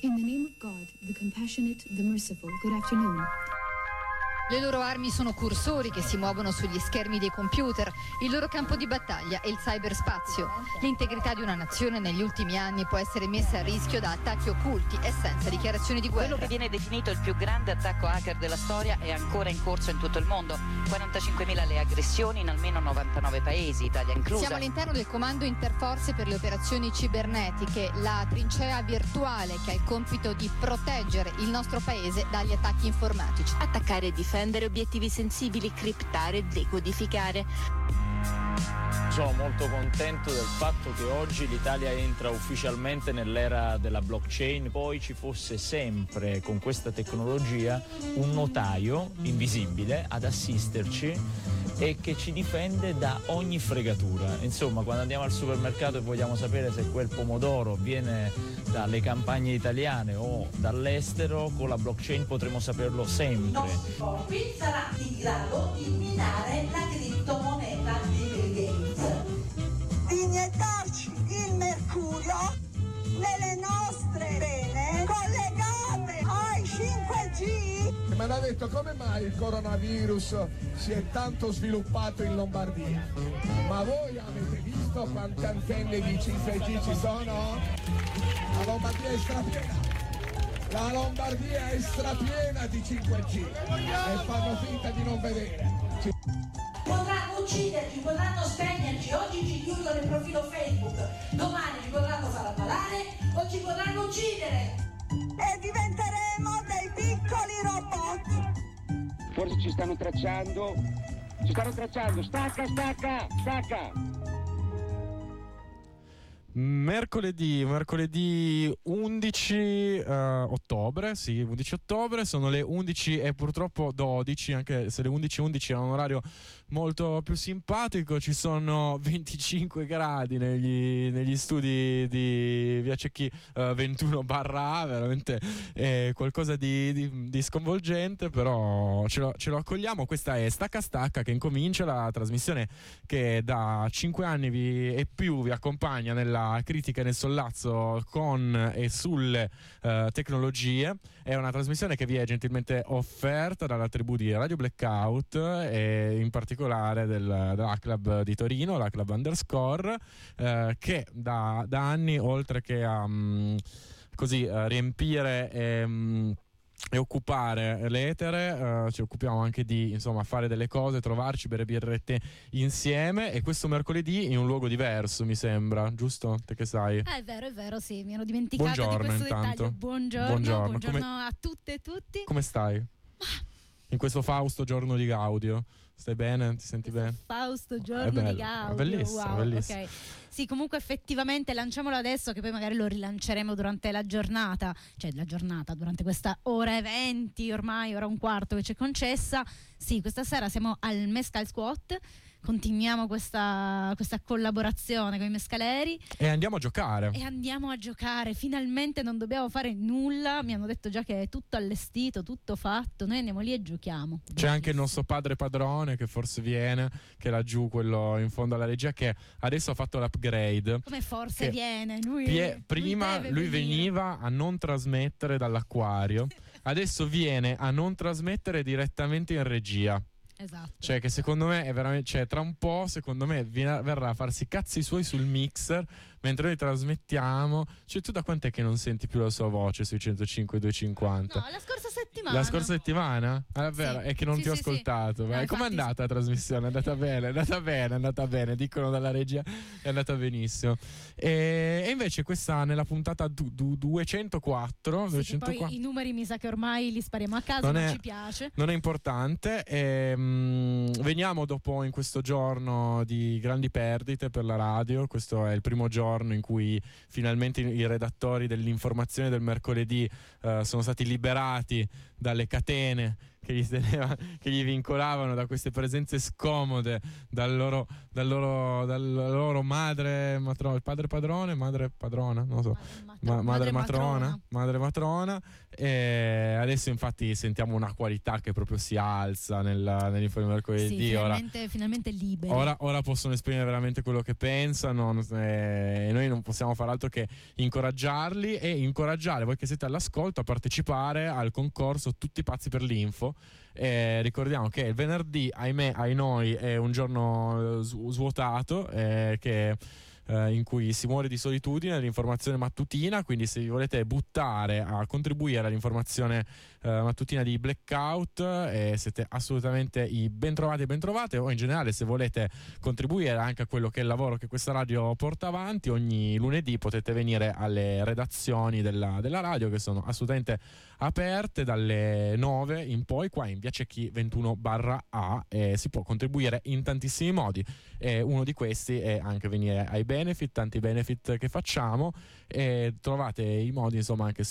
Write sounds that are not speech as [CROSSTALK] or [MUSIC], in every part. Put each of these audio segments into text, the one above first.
In the name of God, the compassionate, the merciful, good afternoon. Le loro armi sono cursori che si muovono sugli schermi dei computer, il loro campo di battaglia è il cyberspazio. L'integrità di una nazione negli ultimi anni può essere messa a rischio da attacchi occulti e senza dichiarazioni di guerra. Quello che viene definito il più grande attacco hacker della storia è ancora in corso in tutto il mondo. 45.000 le aggressioni in almeno 99 paesi, Italia inclusa. Siamo all'interno del comando interforze per le operazioni cibernetiche, la trincea virtuale che ha il compito di proteggere il nostro paese dagli attacchi informatici. Attaccare e difendere obiettivi sensibili, criptare, decodificare. Sono molto contento del fatto che oggi l'Italia entra ufficialmente nell'era della blockchain, poi ci fosse sempre con questa tecnologia un notaio invisibile ad assisterci e che ci difende da ogni fregatura. Insomma, quando andiamo al supermercato e vogliamo sapere se quel pomodoro viene dalle campagne italiane o dall'estero, con la blockchain potremo saperlo sempre. Qui sarà in grado di minare la criptomoneta di Bill Gates. Iniettarci il mercurio nelle nostre vene collegate ai 5G. Mi hanno detto come mai il coronavirus si è tanto sviluppato in Lombardia. Ma voi avete visto quante antenne di 5G ci sono? La Lombardia è strapiena. La Lombardia è strapiena di 5G e fanno finta di non vedere. Potranno ucciderci, potranno spegnerci, oggi ci chiudono il profilo Facebook, domani ci potranno far ammalare o ci potranno uccidere. E diventeremo dei piccoli robot. Forse ci stanno tracciando. Ci stanno tracciando. Stacca, stacca, stacca. Mercoledì, mercoledì 11 eh, ottobre, sì, 11 ottobre, sono le 11 e purtroppo 12, anche se le 11.11 è un orario molto più simpatico, ci sono [LAUGHS] 25 gradi negli, negli studi di Via Cecchi eh, 21 barra A, veramente è qualcosa di, di- di sconvolgente, però ce lo, ce lo accogliamo, questa è Stacca Stacca che incomincia la trasmissione che da 5 anni vi- e più vi accompagna nella critica e nel sollazzo con e sulle eh, tecnologie. È una trasmissione che vi è gentilmente offerta dalla tribù di Radio Blackout e in particolare del, della club di Torino, la club underscore, eh, che da, da anni, oltre che a mm, così eh, riempire mm, e occupare l'etere, eh, ci occupiamo anche di insomma fare delle cose, trovarci, bere birrette insieme e questo mercoledì in un luogo diverso mi sembra, giusto? Te che sai? Ah, è vero, è vero, sì, mi ero dimenticata Buongiorno, di questo intanto. dettaglio. Buongiorno, Buongiorno, buongiorno, come- a tutte e tutti. Come stai? In questo fausto giorno di Gaudio? Stai bene? Ti senti bene? Fausto, È giorno di Gaudio. bellissimo, wow, bellissimo. ok. Sì, comunque effettivamente lanciamolo adesso che poi magari lo rilanceremo durante la giornata, cioè la giornata, durante questa ora e venti, ormai ora un quarto che ci è concessa. Sì, questa sera siamo al Mescal Squat, continuiamo questa, questa collaborazione con i mescaleri E andiamo a giocare. e andiamo a giocare. Finalmente non dobbiamo fare nulla, mi hanno detto già che è tutto allestito, tutto fatto, noi andiamo lì e giochiamo. C'è anche il nostro padre padrone che forse viene, che è laggiù, quello in fondo alla regia, che adesso ha fatto l'upgrade. Come forse viene, lui, Pie- prima lui venire. veniva a non trasmettere dall'acquario, [LAUGHS] adesso viene a non trasmettere direttamente in regia. Esatto. Cioè, che secondo me è veramente. Cioè, tra un po', secondo me, verrà a farsi cazzi suoi sul mixer mentre noi trasmettiamo. Cioè, tu da quant'è che non senti più la sua voce sui 105 250? No, la scorsa settimana. La scorsa settimana? Ah, davvero? Sì. È che non Sì, ti ho sì, sì. ascoltato. No, Vai, Com'è infatti- andata la trasmissione? È andata bene, è andata bene, è andata bene. Dicono dalla regia, è andata benissimo. E, e invece questa nella puntata du- du- 204, Sì, che 204 poi i numeri mi sa che ormai li spariamo a casa, Non non, è- ci piace. non è importante. Ehm, veniamo dopo in questo giorno di grandi perdite per la radio. Questo è il primo giorno in cui finalmente i redattori dell'informazione del mercoledì eh, sono stati liberati dalle catene che gli, teneva, che gli vincolavano da queste presenze scomode dal loro, dal loro, dalla loro madre matrona, il padre padrone, madre padrona, non so, ma- madre, matrona, madre matrona. E adesso infatti sentiamo una qualità che proprio si alza nella, nell'informe mercoledì. Sì, ora, finalmente, finalmente liberi. Ora, ora possono esprimere veramente quello che pensano eh, e noi non possiamo fare altro che incoraggiarli e incoraggiare voi che siete all'ascolto a partecipare al concorso Tutti pazzi per l'info. Eh, ricordiamo che il venerdì, ahimè, ai noi, è un giorno svuotato eh, che eh, in cui si muore di solitudine l'informazione mattutina, quindi se vi volete buttare a contribuire all'informazione eh, mattutina di Blackout eh, siete assolutamente i ben trovati e ben trovate o in generale se volete contribuire anche a quello che è il lavoro che questa radio porta avanti ogni lunedì potete venire alle redazioni della, della radio che sono assolutamente aperte dalle 9 in poi qua in via Cecchi 21 barra A si può contribuire in tantissimi modi e uno di questi è anche venire ai benefit tanti benefit che facciamo e trovate i modi insomma anche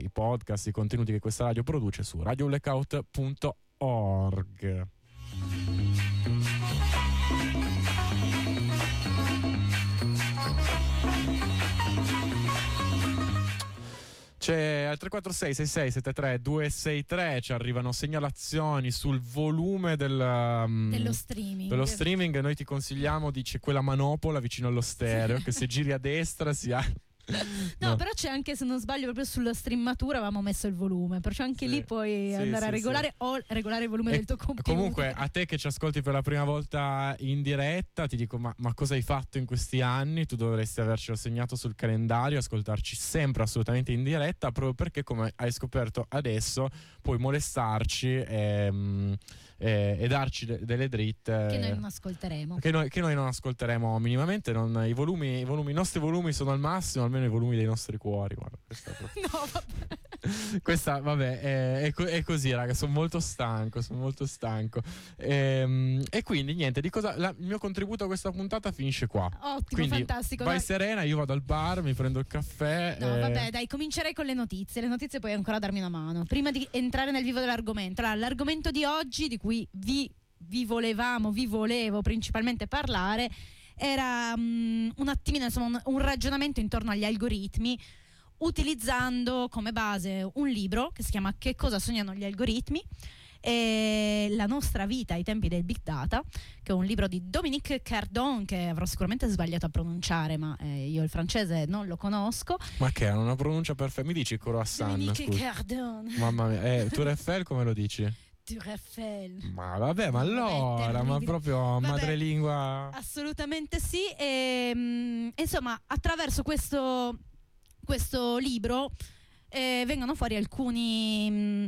i podcast i contenuti che questa radio produce su radioblackout.org C'è al 346 66 73 263 ci arrivano segnalazioni sul volume del, um, dello streaming. dello streaming. Noi ti consigliamo, dice quella manopola vicino allo stereo, che se giri a destra si ha. [LAUGHS] No, però c'è anche, se non sbaglio, proprio sulla streamatura avevamo messo il volume, perciò anche Sì. lì puoi Sì, andare a sì, regolare o regolare il volume E del tuo computer. Comunque, a te che ci ascolti per la prima volta in diretta, ti dico: ma, ma cosa hai fatto in questi anni? Tu dovresti avercelo segnato sul calendario, ascoltarci sempre assolutamente in diretta, proprio perché, come hai scoperto adesso, puoi molestarci e, mm, e- e darci de- delle dritte. che noi non ascolteremo. Che noi, che noi non ascolteremo minimamente. non- i, volumi, i volumi- i nostri volumi sono al massimo, almeno i volumi dei nostri cuori. Guarda, questa, [LAUGHS] No, vabbè. [LAUGHS] questa, vabbè, è, è co- è così, raga. Sono molto stanco. Sono molto stanco. Ehm, E, quindi, niente, di cosa, la- il mio contributo a questa puntata finisce qua. Ottimo, Quindi, fantastico. Vai dai. serena, io vado al bar, mi prendo il caffè. No, e- vabbè, dai, comincerei con le notizie. Le notizie puoi ancora darmi una mano. Prima di entrare nel vivo dell'argomento. Allora, l'argomento di oggi, di cui vi, vi volevamo, vi volevo principalmente parlare, era mm, un attimino, insomma, un, un ragionamento intorno agli algoritmi, utilizzando come base un libro che si chiama Che cosa sognano gli algoritmi? E la nostra vita ai tempi del big data, che è un libro di Dominique Cardon, che avrò sicuramente sbagliato a pronunciare, ma eh, io il francese non lo conosco. Ma che ha una pronuncia perfetta? Mi dici croissant? Dominique scusa. Cardon. Mamma mia, eh, Tour Eiffel come lo dici? Tour Eiffel. Ma vabbè, ma Vabbè, allora, ma proprio madrelingua. Assolutamente sì. E, mm, insomma, attraverso questo, questo libro eh, vengono fuori alcuni. mm,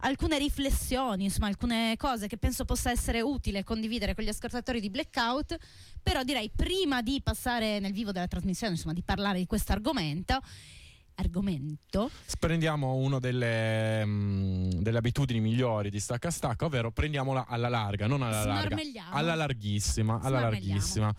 alcune riflessioni, insomma, alcune cose che penso possa essere utile condividere con gli ascoltatori di Blackout. Però direi prima di passare nel vivo della trasmissione, insomma, di parlare di questo argomento, argomento. Prendiamo una delle, mm, delle abitudini migliori di stacca stacca, ovvero prendiamola alla larga, non alla larga, alla larghissima, alla larghissima.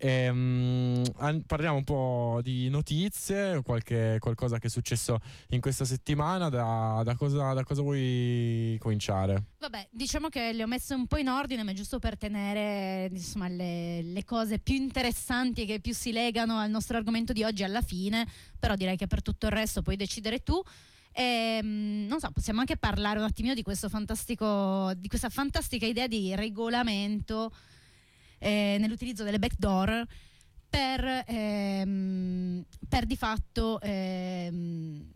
Ehm, parliamo un po' di notizie, qualche, qualcosa che è successo in questa settimana. Da, da cosa, da cosa vuoi cominciare? Vabbè, diciamo che le ho messe un po' in ordine, ma giusto per tenere insomma, le, le cose più interessanti che più si legano al nostro argomento di oggi alla fine, però direi che per tutto il resto puoi decidere tu. Ehm, non so, possiamo anche parlare un attimino di di questa fantastica idea di regolamento eh, nell'utilizzo delle backdoor per, ehm, per di fatto ehm,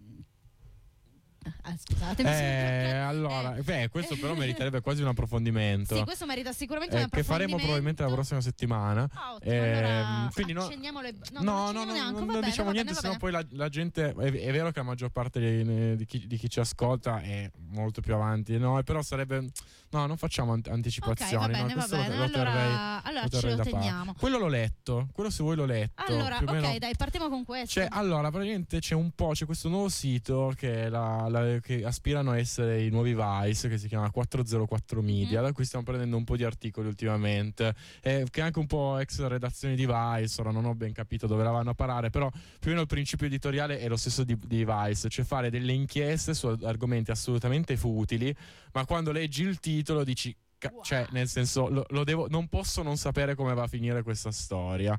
ah, scusatemi Eh, allora, Eh, beh, questo però meriterebbe quasi un approfondimento. [LAUGHS] sì, questo merita sicuramente eh, un che faremo approfondimento. probabilmente la prossima settimana. Ah, ottimo, Ehm, allora quindi no- le... No, No, non no, no, neanche, non va bene, diciamo niente, sennò poi la, la gente. È, è vero che la maggior parte di, di chi, di chi ci ascolta è molto più avanti noi, però sarebbe. No, non facciamo ant- anticipazioni. Ok, va no, bene, va questo lo- bene. lo Allora- terrei- allora lo ce lo teniamo. Quello l'ho letto, quello se voi l'ho letto. Allora, ok, meno. dai, partiamo con questo. C'è, allora, praticamente c'è un po', c'è questo nuovo sito che è la, la- che aspirano a essere i nuovi Vice, che si chiama 404 Media, Mhm. da cui stiamo prendendo un po' di articoli ultimamente, eh, che è anche un po' ex redazioni di Vice, ora non ho ben capito dove la vanno a parare, però più o meno il principio editoriale è lo stesso di, di Vice, cioè fare delle inchieste su argomenti assolutamente futili, ma quando leggi il titolo dici... ca- Cioè, nel senso, lo, lo devo, non posso non sapere come va a finire questa storia.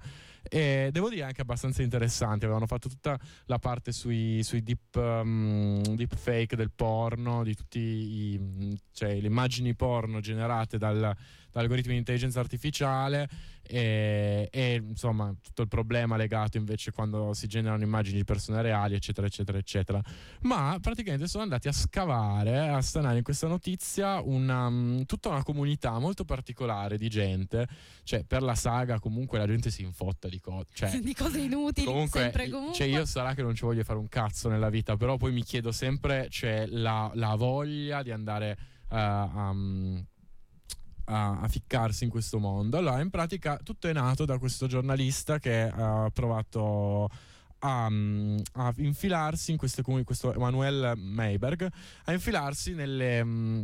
E devo dire anche abbastanza interessante. Avevano fatto tutta la parte sui, sui deep, um, deep fake del porno, di tutte cioè, le immagini porno generate dal, da algoritmi di intelligenza artificiale e, e, insomma tutto il problema legato invece quando si generano immagini di persone reali eccetera eccetera eccetera ma praticamente sono andati a scavare a stanare in questa notizia una, mm, tutta una comunità molto particolare di gente cioè per la saga comunque la gente si infotta di cose cioè, [LAUGHS] di cose inutili, comunque, sempre comunque. cioè io sarà che non ci voglio fare un cazzo nella vita però poi mi chiedo sempre c'è la, la voglia di andare eh, a a, a ficcarsi in questo mondo. Allora, in pratica, tutto è nato da questo giornalista che ha provato a, mm, a infilarsi in queste questo Emanuel Mayberg, a infilarsi nelle, mm,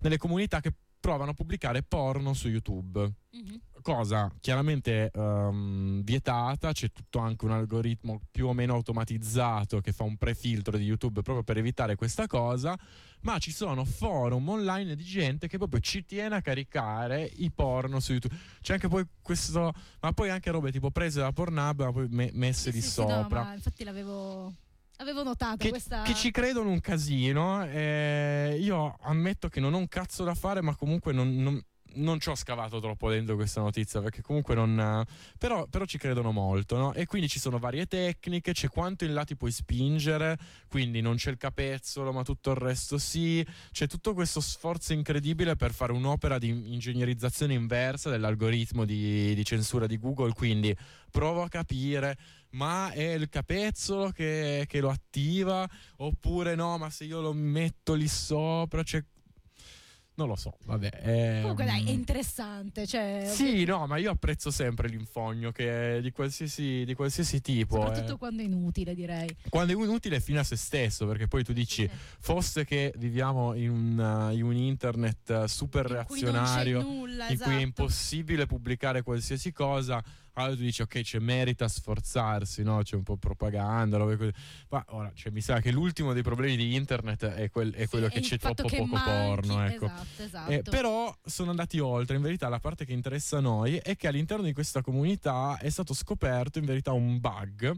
nelle comunità che provano a pubblicare porno su YouTube. Mhm. Cosa chiaramente ehm, vietata, c'è tutto anche un algoritmo più o meno automatizzato che fa un prefiltro di YouTube proprio per evitare questa cosa, ma ci sono forum online di gente che proprio ci tiene a caricare i porno su YouTube. C'è anche poi questo, ma poi anche robe tipo prese da Pornhub, ma poi me- messe di Sì, sì, no, sopra. ma infatti l'avevo avevo notato Che, questa che ci credono un casino. eh, io ammetto che non ho un cazzo da fare, ma comunque non, non- non ci ho scavato troppo dentro questa notizia perché comunque non. eh, Però, però ci credono molto, no? E quindi ci sono varie tecniche, c'è quanto in là ti puoi spingere, quindi non c'è il capezzolo, ma tutto il resto sì. C'è tutto questo sforzo incredibile per fare un'opera di ingegnerizzazione inversa dell'algoritmo di, di censura di Google. Quindi provo a capire. Ma è il capezzolo che, che lo attiva? Oppure no? Ma se io lo metto lì sopra, c'è. Non lo so, vabbè. ehm, Comunque dai, è interessante, cioè Sì, no, ma io apprezzo sempre l'infogno che è di qualsiasi, di qualsiasi tipo. soprattutto eh. quando è inutile, direi. Quando è inutile fino a se stesso, perché poi tu dici, fosse che viviamo in un, in un internet uh, super In reazionario, nulla, in cui è esatto. impossibile pubblicare qualsiasi cosa, allora tu dici, ok, c'è merita sforzarsi, no? C'è un po' propaganda. Ma ora, cioè, mi sa che l'ultimo dei problemi di internet è, quel- è quello che c'è troppo che poco manchi- porno, ecco. Esatto, esatto. Eh, però sono andati oltre, in verità la parte che interessa a noi è che all'interno di questa comunità è stato scoperto in verità un bug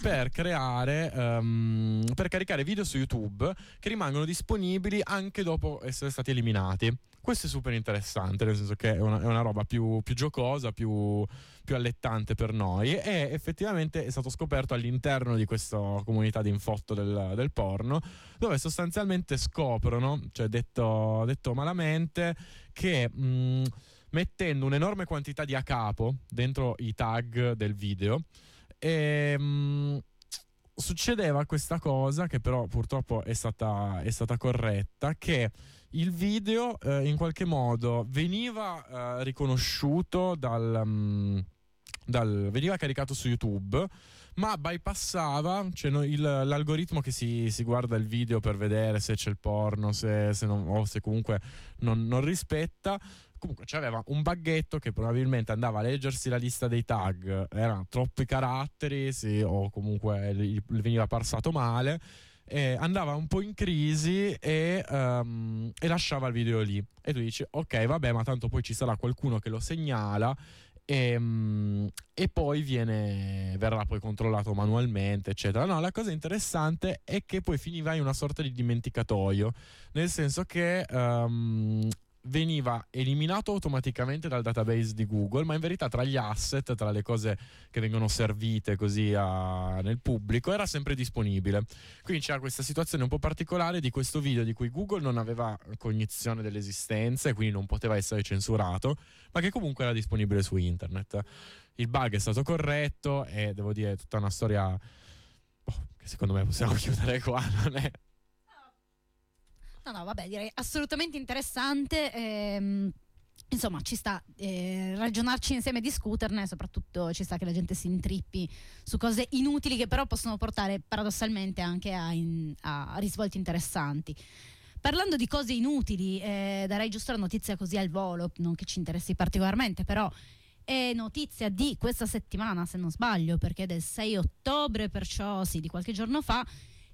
per [LAUGHS] creare, ehm, per caricare video su YouTube che rimangono disponibili anche dopo essere stati eliminati. Questo è super interessante, nel senso che è una, è una roba più, più giocosa, più, più allettante per noi. E effettivamente è stato scoperto all'interno di questa comunità di infotto del, del porno dove sostanzialmente scoprono, cioè detto, detto malamente, che mh, mettendo un'enorme quantità di a capo dentro i tag del video, ehm, succedeva questa cosa che però purtroppo è stata, è stata corretta, che il video eh, in qualche modo veniva eh, riconosciuto dal... mm, dal- veniva caricato su YouTube, ma bypassava cioè no- il- l'algoritmo che si, si guarda il video per vedere se c'è il porno se, se non- o se comunque non, non rispetta. Comunque c'aveva un baghetto che probabilmente andava a leggersi la lista dei tag, erano troppi caratteri, sì, o comunque veniva passato male. E andava un po' in crisi e, ehm, e lasciava il video lì. E tu dici, ok, vabbè, ma tanto poi ci sarà qualcuno che lo segnala e, mm, e poi viene, verrà poi controllato manualmente, eccetera. No, la cosa interessante è che poi finiva in una sorta di dimenticatoio, nel senso che ehm, veniva eliminato automaticamente dal database di Google, ma in verità tra gli asset, tra le cose che vengono servite così a- nel pubblico, era sempre disponibile. Quindi c'era questa situazione un po' particolare di questo video di cui Google non aveva cognizione dell'esistenza e quindi non poteva essere censurato, ma che comunque era disponibile su internet. Il bug è stato corretto e devo dire tutta una storia boh, che secondo me possiamo [LAUGHS] chiudere qua, non è... No, no, vabbè, direi assolutamente interessante. ehm, Insomma, ci sta eh, ragionarci insieme, discuterne, soprattutto ci sta che la gente si intrippi su cose inutili che però possono portare paradossalmente anche a, in- a risvolti interessanti. Parlando di cose inutili, eh, darei giusto la notizia così al volo, non che ci interessi particolarmente, però è notizia di questa settimana, se non sbaglio, perché è del 6 ottobre, perciò sì, di qualche giorno fa,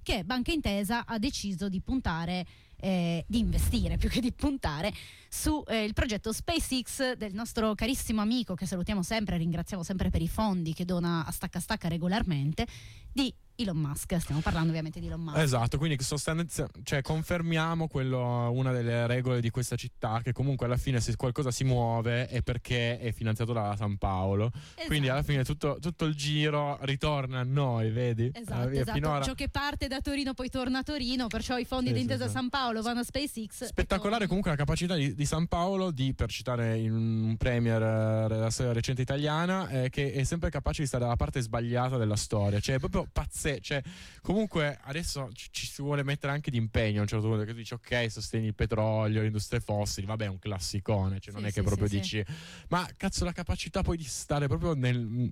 che Banca Intesa ha deciso di puntare, eh, di investire più che di puntare, sul progetto SpaceX del nostro carissimo amico, che salutiamo sempre, ringraziamo sempre per i fondi che dona a stacca stacca regolarmente, di Elon Musk. Stiamo parlando ovviamente di Elon Musk. Esatto, quindi sostanzia- cioè, confermiamo quello, una delle regole di questa città, che comunque alla fine se qualcosa si muove è perché è finanziato da San Paolo. Quindi alla fine tutto, tutto il giro ritorna a noi, vedi? Esatto, fine, esatto. finora- ciò che parte da Torino poi torna a Torino, perciò i fondi Sì, di Intesa. San Paolo vanno a SpaceX. Spettacolare comunque la capacità di, di San Paolo di, per citare in un premier eh, della storia recente italiana, eh, che è sempre capace di stare dalla parte sbagliata della storia. Cioè, è proprio pazzesco. Cioè, comunque adesso ci, ci si vuole mettere anche di impegno a un certo punto, che tu dici ok, sosteni il petrolio, le industrie fossili, vabbè è un classicone, cioè non Sì, è che sì, proprio sì, dici... Ma cazzo la capacità poi di stare proprio nel...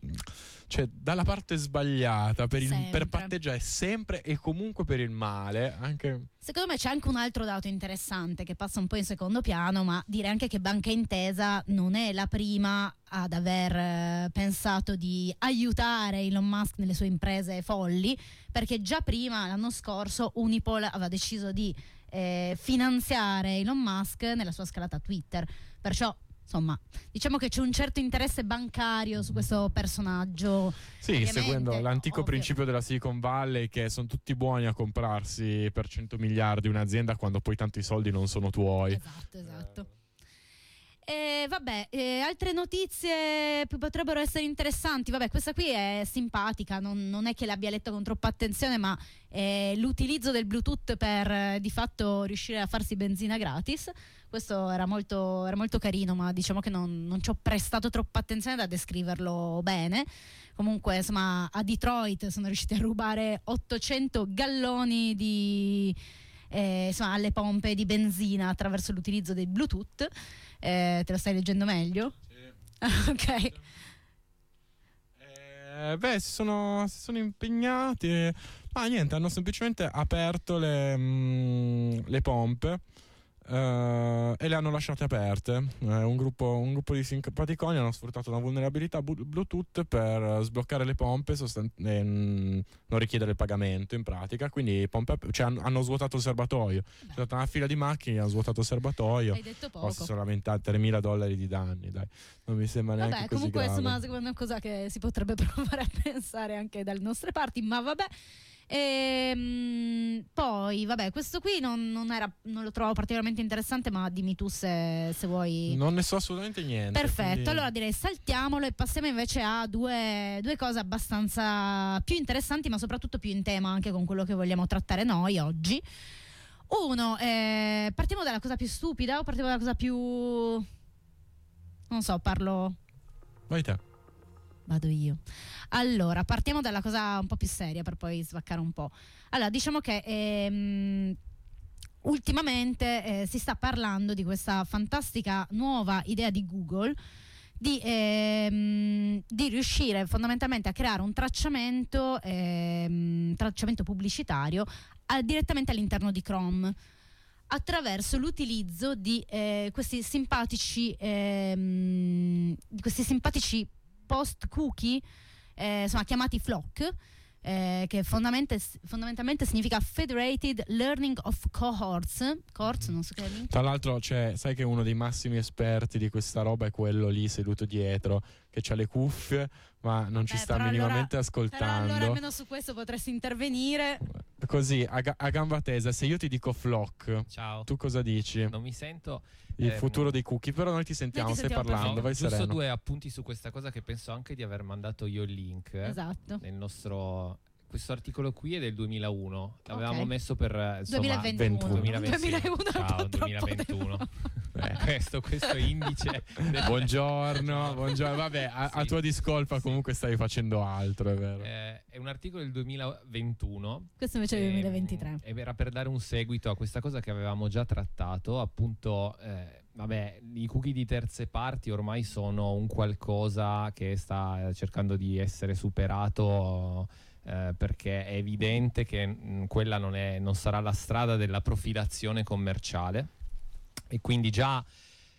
Cioè, dalla parte sbagliata per, il, per patteggiare sempre e comunque per il male, anche... Secondo me c'è anche un altro dato interessante che passa un po' in secondo piano, ma dire anche che Banca Intesa non è la prima ad aver eh, pensato di aiutare Elon Musk nelle sue imprese folli, perché già prima, l'anno scorso, Unipol aveva deciso di eh, finanziare Elon Musk nella sua scalata Twitter. Perciò, insomma, diciamo che c'è un certo interesse bancario su questo personaggio. Sì, seguendo l'antico ovvio. principio della Silicon Valley che sono tutti buoni a comprarsi per 100 miliardi un'azienda quando poi tanto i soldi non sono tuoi. Esatto, esatto. E vabbè, eh, altre notizie potrebbero essere interessanti. Vabbè, questa qui è simpatica, non, non è che l'abbia letta con troppa attenzione, ma è l'utilizzo del Bluetooth per eh, di fatto riuscire a farsi benzina gratis. Questo era molto, era molto carino, ma diciamo che non, non ci ho prestato troppa attenzione da descriverlo bene. Comunque, insomma, a Detroit sono riusciti a rubare 800 galloni di, eh, insomma, alle pompe di benzina attraverso l'utilizzo del Bluetooth. Eh, te lo stai leggendo meglio? [LAUGHS] ok. Eh, beh, si sono, si sono impegnati. Ma niente, hanno semplicemente aperto le, mm, le pompe. Eh, e le hanno lasciate aperte. Eh, un, gruppo, un gruppo di simpaticoni hanno sfruttato una vulnerabilità Bluetooth per sbloccare le pompe sostan- e mm, non richiedere il pagamento in pratica. Quindi pompe cioè, hanno, svuotato il serbatoio. C'è stata una fila di macchine, hanno svuotato il serbatoio. Hai detto poco. sono lamentati 3.000 dollari di danni. Dai. Non mi sembra neanche Vabbè, così comunque insomma, secondo me è una cosa che si potrebbe [LAUGHS] provare a pensare anche dalle nostre parti, ma vabbè. Ehm, poi, vabbè, questo qui non, non era, non lo trovo particolarmente interessante, ma dimmi tu se, se vuoi. Non ne so assolutamente niente. Perfetto, quindi- allora direi saltiamolo e passiamo invece a due, due cose abbastanza più interessanti, ma soprattutto più in tema anche con quello che vogliamo trattare noi oggi. Uno, eh, partiamo dalla cosa più stupida o partiamo dalla cosa più... Non so, parlo... Vai te. Vado io. Allora, partiamo dalla cosa un po' più seria per poi svaccare un po'. Allora, diciamo che ehm, ultimamente eh, si sta parlando di questa fantastica nuova idea di Google di, ehm, di riuscire fondamentalmente a creare un tracciamento, ehm, tracciamento pubblicitario a- direttamente all'interno di Chrome attraverso l'utilizzo di eh, questi simpatici ehm, questi simpatici post cookie eh, insomma chiamati flock eh, che fondamente- fondamentalmente significa Federated Learning of Cohorts cohorts non so che è Tra l'altro, cioè, sai che uno dei massimi esperti di questa roba è quello lì seduto dietro, che ha le cuffie, ma non ci Eh, sta minimamente allora- però ascoltando. allora almeno su questo potresti intervenire Così, a, ga- a gamba tesa, se io ti dico flock, Ciao. tu cosa dici? Non mi sento. Il ehm, futuro dei cookie, però noi ti sentiamo, Noi ti stai sentiamo parlando, No, vai giusto sereno. due appunti su questa cosa che penso anche di aver mandato io il link. eh, Esatto. Nel nostro. Questo articolo qui è del 2001. L'avevamo Ok. messo per. eh, Insomma, 2021 2020. 2001 è un Ciao, po' troppo 2021. [LAUGHS] Eh. questo, questo indice. [LAUGHS] del- Buongiorno, buongiorno. Vabbè, a, a Sì. tua discolpa comunque stavi facendo altro, è vero. Eh, è un articolo del 2021. questo invece è Ehm, 2023 E era per dare un seguito a questa cosa che avevamo già trattato, appunto eh, vabbè, i cookie di terze parti ormai sono un qualcosa che sta cercando di essere superato eh, perché è evidente che mh, quella non, è- non sarà la strada della profilazione commerciale e quindi già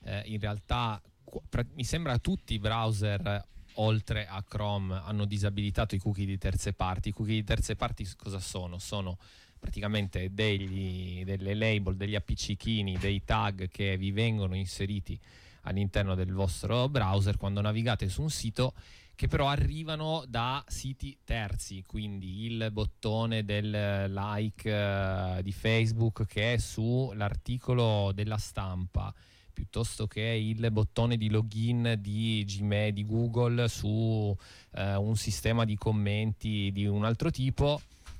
eh, in realtà pra- mi sembra tutti i browser oltre a Chrome hanno disabilitato i cookie di terze parti. I cookie di terze parti cosa sono? Sono praticamente degli, delle label, degli appiccichini, dei tag che vi vengono inseriti all'interno del vostro browser quando navigate su un sito che però arrivano da siti terzi, quindi il bottone del like eh, di Facebook che è sull'articolo della stampa, piuttosto che il bottone di login di Gmail, di Google su eh, un sistema di commenti di un altro tipo.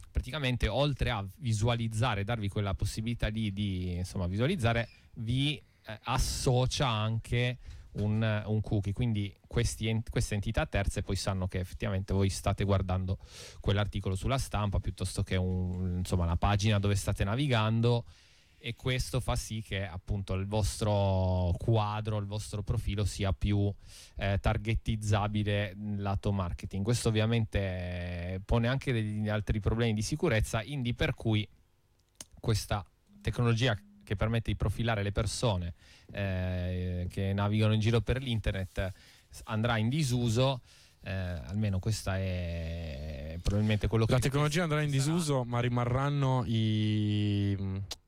Praticamente, oltre a visualizzare, darvi quella possibilità lì di insomma, visualizzare, vi eh, associa anche un, un cookie. Quindi ent- queste entità terze poi sanno che effettivamente voi state guardando quell'articolo sulla stampa piuttosto che un- insomma, la pagina dove state navigando e questo fa sì che appunto il vostro quadro, il vostro profilo sia più eh, targetizzabile lato marketing. Questo ovviamente eh, pone anche degli altri problemi di sicurezza, indi per cui questa tecnologia che permette di profilare le persone eh, che navigano in giro per l'internet andrà in disuso. eh, almeno questa è probabilmente quello che La tecnologia andrà in disuso, ma rimarranno i,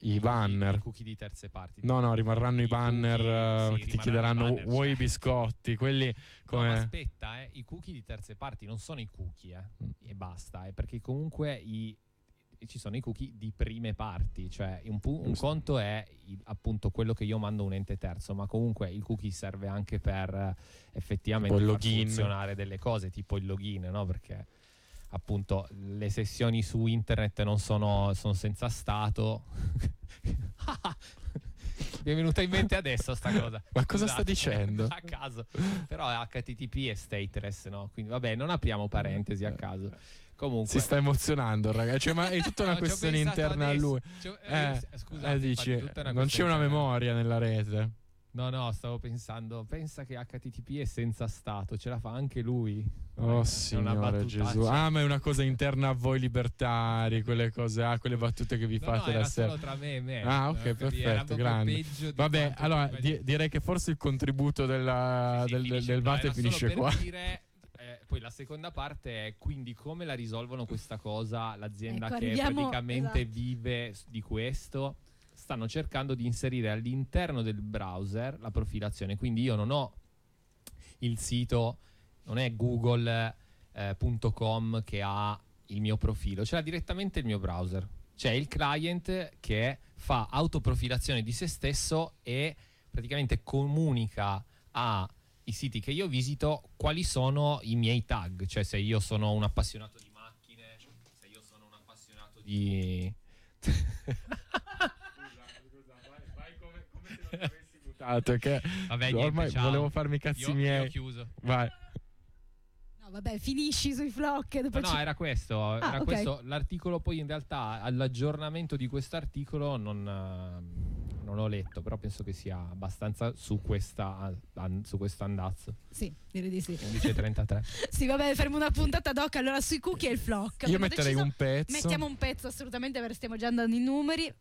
i banner. i cookie di terze parti. No, no, rimarranno i banner eh, sì, che ti chiederanno i banner, vuoi i certo. biscotti, quelli No, come... ma aspetta, eh, i cookie di terze parti non sono i cookie, eh, e basta, eh, perché comunque i- ci sono i cookie di prime parti, cioè un, pu- un conto è il- appunto quello che io mando a un ente terzo, ma comunque il cookie serve anche per eh, effettivamente far funzionare delle cose, tipo il login, no? Perché appunto le sessioni su internet non sono, sono senza stato. [LAUGHS] Mi è venuta in mente adesso sta cosa. Ma cosa sta Scusate. dicendo? [LAUGHS] A caso. Però è HTTP e stateless, no? Quindi vabbè, non apriamo parentesi a caso. Comunque Si sta emozionando, ragazzi. Cioè, ma è tutta una [LAUGHS] No, questione interna a adesso. lui. Ci ho- eh, Eh, scusate, eh, dici, non c'è una memoria nella rete. No, no, stavo pensando, pensa che HTTP è senza stato, ce la fa anche lui. Oh una signore. Gesù. Ah, ma è una cosa interna a voi libertari, quelle cose, ah, quelle battute che vi No, no, fate era la sera. solo tra me e me. Ah, Eh, ok, perfetto, grande. Vabbè, allora di- direi che forse il contributo della- del, del, del No, Vate era solo finisce qua. dire, eh, poi la seconda parte è quindi come la risolvono questa cosa? L'azienda Ecco, che arriviamo- praticamente esatto. vive di questo? Stanno cercando di inserire all'interno del browser la profilazione. Quindi io non ho il sito non è google.com che ha il mio profilo c'è direttamente il mio browser. C'è il client che fa autoprofilazione di se stesso e praticamente comunica ai siti che io visito quali sono i miei tag, cioè se io sono un appassionato di macchine, se io sono un appassionato di... Dato che Vabbè, niente, ormai ciao. volevo farmi i cazzi Io- io miei. ho chiuso. Vai. No, vabbè, finisci sui flock. Dopo No, no, ci- era questo, era ok. questo. L'articolo poi in realtà all'aggiornamento di questo articolo non, non l'ho letto, però penso che sia abbastanza su, questa, an- su questo andazzo. Sì, direi di sì. 11.33. [LAUGHS] Sì, vabbè, faremo una puntata doc allora sui cookie e il flock. Io Abbiamo metterei deciso- un pezzo. Mettiamo un pezzo assolutamente perché stiamo già andando in numeri.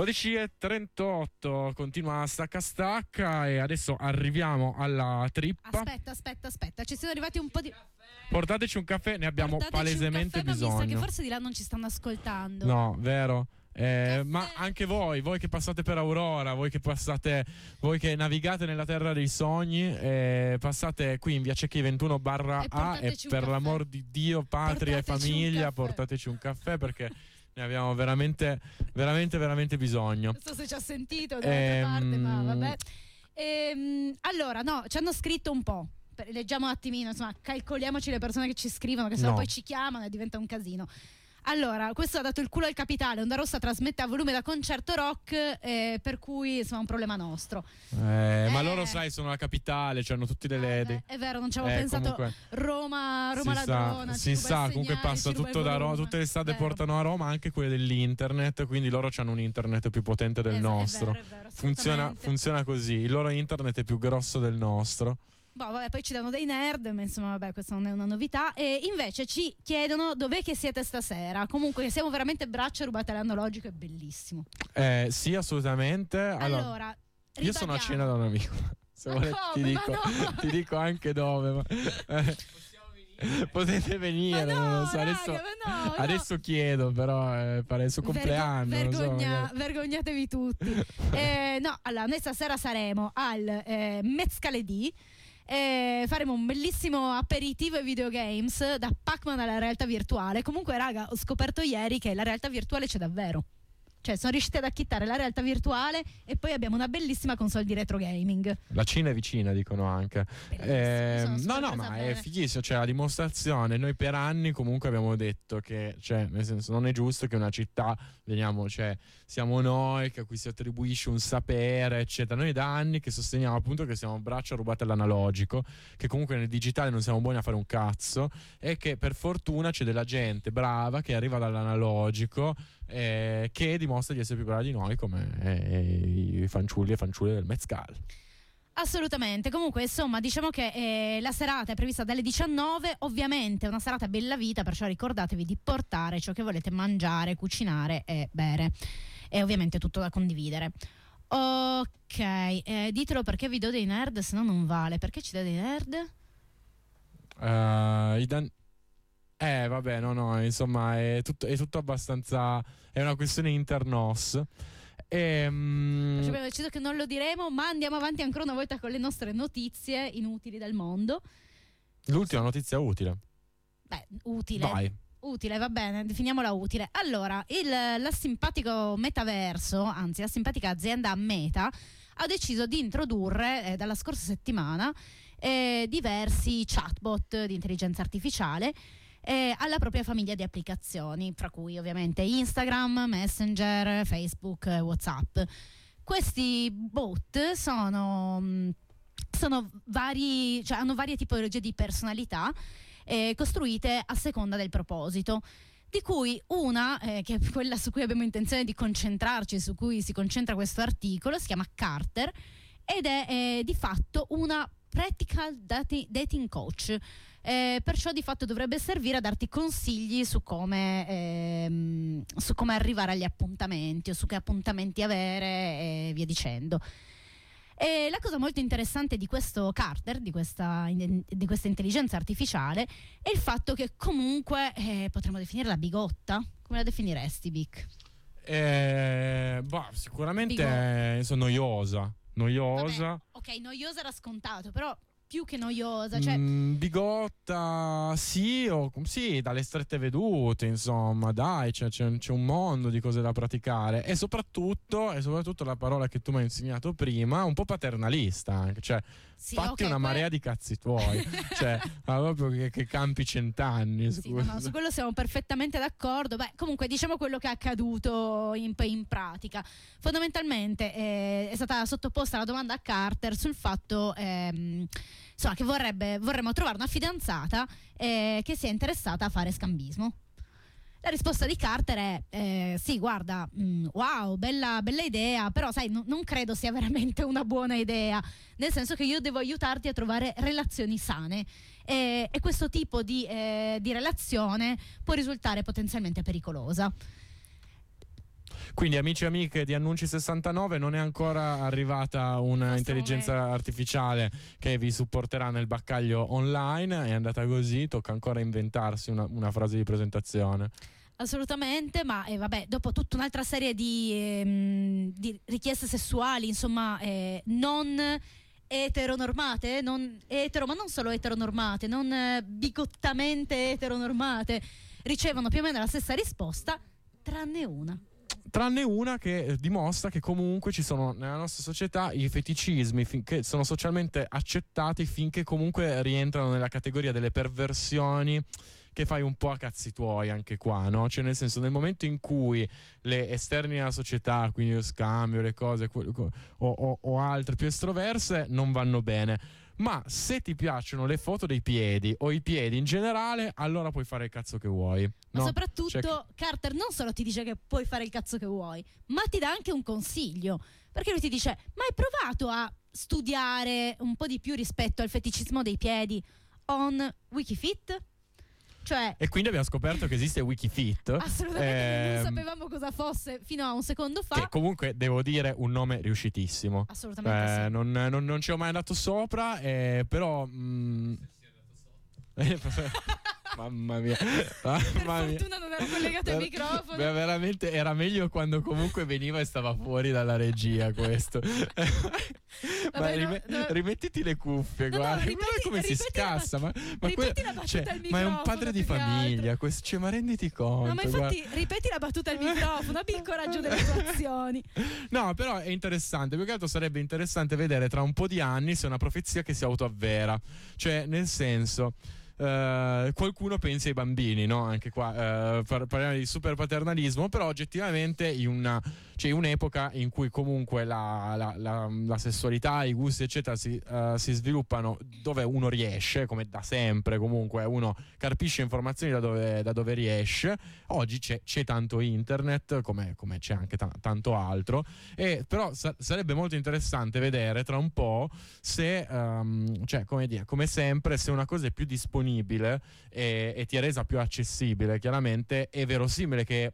12 e 38 continua stacca stacca e adesso arriviamo alla trippa. Aspetta, aspetta, aspetta, ci sono arrivati un po' di... Portateci un caffè, ne abbiamo Portateci palesemente caffè, bisogno. Ma mi sa che forse di là non ci stanno ascoltando. No, vero. Eh, ma anche voi, voi che passate per Aurora, voi che passate, voi che navigate nella terra dei sogni, eh, passate qui in via Cecchi 21 barra A e per caffè. l'amor di Dio, patria portateci e famiglia, un portateci un caffè perché ne abbiamo veramente, veramente, veramente bisogno. Non so se ci ha sentito dall'altra parte, ma Ehm, vabbè. Ehm, allora, no, ci hanno scritto un po'. Leggiamo un attimino, insomma, calcoliamoci le persone che ci scrivono, che sennò No. poi ci chiamano e diventa un casino. Allora, questo ha dato il culo al capitale. Onda Rossa trasmette a volume da concerto rock, eh, per cui insomma è un problema nostro. Eh, Ma loro, sai, sono la capitale, cioè hanno tutti le ledi. È vero, non ci avevo Eh, pensato. comunque, Roma, Roma si ladrona. sa, si sa comunque passa tutto da Roma, tutte le strade portano a Roma, anche quelle dell'internet, quindi loro hanno un internet più potente del Esatto, è nostro. vero, è vero, funziona, funziona così, il loro internet è più grosso del nostro. Boh, vabbè, poi ci danno dei nerd, ma insomma, vabbè, questa non è una novità. E invece ci chiedono dov'è che siete stasera. Comunque, siamo veramente braccia rubate all'analogico, è bellissimo. Eh, sì, assolutamente. Allora, Allora, io sono a cena da un amico. Se Ma volete, ti, dico, no! ti dico anche dove. ma- eh, Potete venire, non lo so. Adesso, raga, ma no, no. adesso chiedo, però eh, pare il suo Vergo- compleanno. non so, vergogna- magari. vergognatevi tutti. [LAUGHS] Eh, no, allora, noi stasera saremo al eh, Mezcaledì. Eh, faremo un bellissimo aperitivo ai videogames da Pac-Man alla realtà virtuale. Comunque, raga, ho scoperto ieri che la realtà virtuale c'è davvero. Cioè, sono riusciti ad acchittare la realtà virtuale e poi abbiamo una bellissima console di retro gaming. La Cina è vicina, dicono anche. Eh, no, no, ma è bene. fighissimo. Cioè, la dimostrazione. Noi per anni comunque abbiamo detto che, cioè, nel senso, non è giusto che una città veniamo, cioè, siamo noi che a cui si attribuisce un sapere, eccetera. Noi da anni che sosteniamo appunto che siamo braccia rubate all'analogico, che comunque nel digitale non siamo buoni a fare un cazzo e che per fortuna c'è della gente brava che arriva dall'analogico. Eh, che dimostra di essere più brava di noi come eh, i fanciulli e fanciulle del Mezcal. Assolutamente, comunque insomma diciamo che eh, la serata è prevista dalle 19, ovviamente è una serata bella vita, perciò ricordatevi di portare ciò che volete mangiare, cucinare e bere e ovviamente tutto da condividere. Ok, eh, ditelo perché vi do dei nerd, se no non vale. Perché ci dà dei nerd? Eh, i dan- eh, vabbè, no, no, insomma, è tutto, è tutto abbastanza. È una questione internos. Ehm, abbiamo deciso che non lo diremo, ma andiamo avanti ancora una volta con le nostre notizie inutili del mondo. l'ultima notizia utile. Beh, utile. Vai. Utile, va bene, definiamola utile. Allora, il, la simpatico metaverso, anzi la simpatica azienda Meta, ha deciso di introdurre eh, dalla scorsa settimana eh, diversi chatbot di intelligenza artificiale eh, alla propria famiglia di applicazioni, fra cui ovviamente Instagram, Messenger, Facebook, WhatsApp. Questi bot sono, mh, sono vari, cioè hanno varie tipologie di personalità eh, costruite a seconda del proposito. Di cui una, eh, che è quella su cui abbiamo intenzione di concentrarci, su cui si concentra questo articolo, si chiama Carter ed è eh, di fatto una practical dati- dating coach. Eh, perciò di fatto dovrebbe servire a darti consigli su come, ehm, su come arrivare agli appuntamenti o su che appuntamenti avere e via dicendo. E la cosa molto interessante di questo Carter, di questa, di questa intelligenza artificiale, è il fatto che comunque eh, potremmo definirla bigotta. Come la definiresti, Vic? Eh, bah, sicuramente è so, noiosa. Noiosa. Ok, noiosa era scontato, però più che noiosa, cioè Mm, bigotta, sì, o, sì, dalle strette vedute, insomma, dai, c'è, c'è c'è un mondo di cose da praticare. E soprattutto, e soprattutto la parola che tu mi hai insegnato prima, un po' paternalista cioè, Sì, fatti ok, una que- marea di cazzi tuoi, [LAUGHS] cioè, ma proprio che, che campi cent'anni. Sì, no, no, su quello siamo perfettamente d'accordo. Beh, comunque diciamo quello che è accaduto in, in pratica. Fondamentalmente eh, è stata sottoposta la domanda a Carter sul fatto ehm, insomma, che vorrebbe, vorremmo trovare una fidanzata eh, che sia interessata a fare scambismo. La risposta di Carter è: eh, Sì, guarda, mm, wow, bella, bella idea, però sai, no- non credo sia veramente una buona idea, nel senso che io devo aiutarti a trovare relazioni sane. E, e questo tipo di, eh, di relazione può risultare potenzialmente pericolosa. Quindi, amici e amiche di Annunci 69, non è ancora arrivata una intelligenza artificiale che vi supporterà nel baccaglio online. È andata così, tocca ancora inventarsi una, una frase di presentazione. Assolutamente, ma eh, vabbè, dopo tutta un'altra serie di, ehm, di richieste sessuali, insomma, eh, non eteronormate, non etero, ma non solo eteronormate, non eh, bigottamente eteronormate, ricevono più o meno la stessa risposta, tranne una. Tranne una che eh, dimostra che comunque ci sono nella nostra società i feticismi che sono socialmente accettati finché comunque rientrano nella categoria delle perversioni che fai un po' a cazzi tuoi anche qua, no? Cioè nel senso nel momento in cui le esterni alla società, quindi lo scambio, le cose o, o- o altre più estroverse non vanno bene. Ma se ti piacciono le foto dei piedi o i piedi in generale, allora puoi fare il cazzo che vuoi. Ma no? soprattutto Cioè, Carter non solo ti dice che puoi fare il cazzo che vuoi, ma ti dà anche un consiglio. Perché lui ti dice: Ma hai provato a studiare un po' di più rispetto al feticismo dei piedi on Wikifit. Cioè, E quindi abbiamo scoperto che esiste Wikifit. assolutamente non ehm, sapevamo cosa fosse fino a un secondo fa. Che comunque devo dire un nome riuscitissimo. Assolutamente Eh, sì. non, non- non ci ho mai andato sopra, eh, però. mm, [LAUGHS] [LAUGHS] Mamma mia, [LAUGHS] mamma mia. fortuna non ero collegato ai microfoni. Beh, veramente era meglio quando comunque veniva e stava fuori dalla regia questo. [LAUGHS] [LAUGHS] Vabbè, no, rime- no. rimettiti le cuffie, No, guarda, ripeti- guarda come si ripeti la scassa. Ma, ma, ripeti que- cioè, ma è un microfono, padre di famiglia, questo, cioè, ma renditi conto. No, ma infatti guarda. ripeti la battuta al microfono, abbi il coraggio delle tue azioni. No, però è interessante. Più che altro sarebbe interessante vedere tra un po' di anni se è una profezia che si autoavvera. Cioè, nel senso. Eh, qualcuno pensa ai bambini, no? Anche qua eh, par- parliamo di super paternalismo, però oggettivamente una, cioè un'epoca in cui comunque la, la- la- la sessualità, i gusti, eccetera, si, eh, si sviluppano dove uno riesce, come da sempre, comunque uno carpisce informazioni da dove, da dove riesce. Oggi c'è, c'è tanto internet, come, come c'è anche ta- tanto altro, e però sa- sarebbe molto interessante vedere tra un po' se, ehm, cioè, come, dire, come sempre, se una cosa è più disponibile e, e ti è resa più accessibile, chiaramente è verosimile che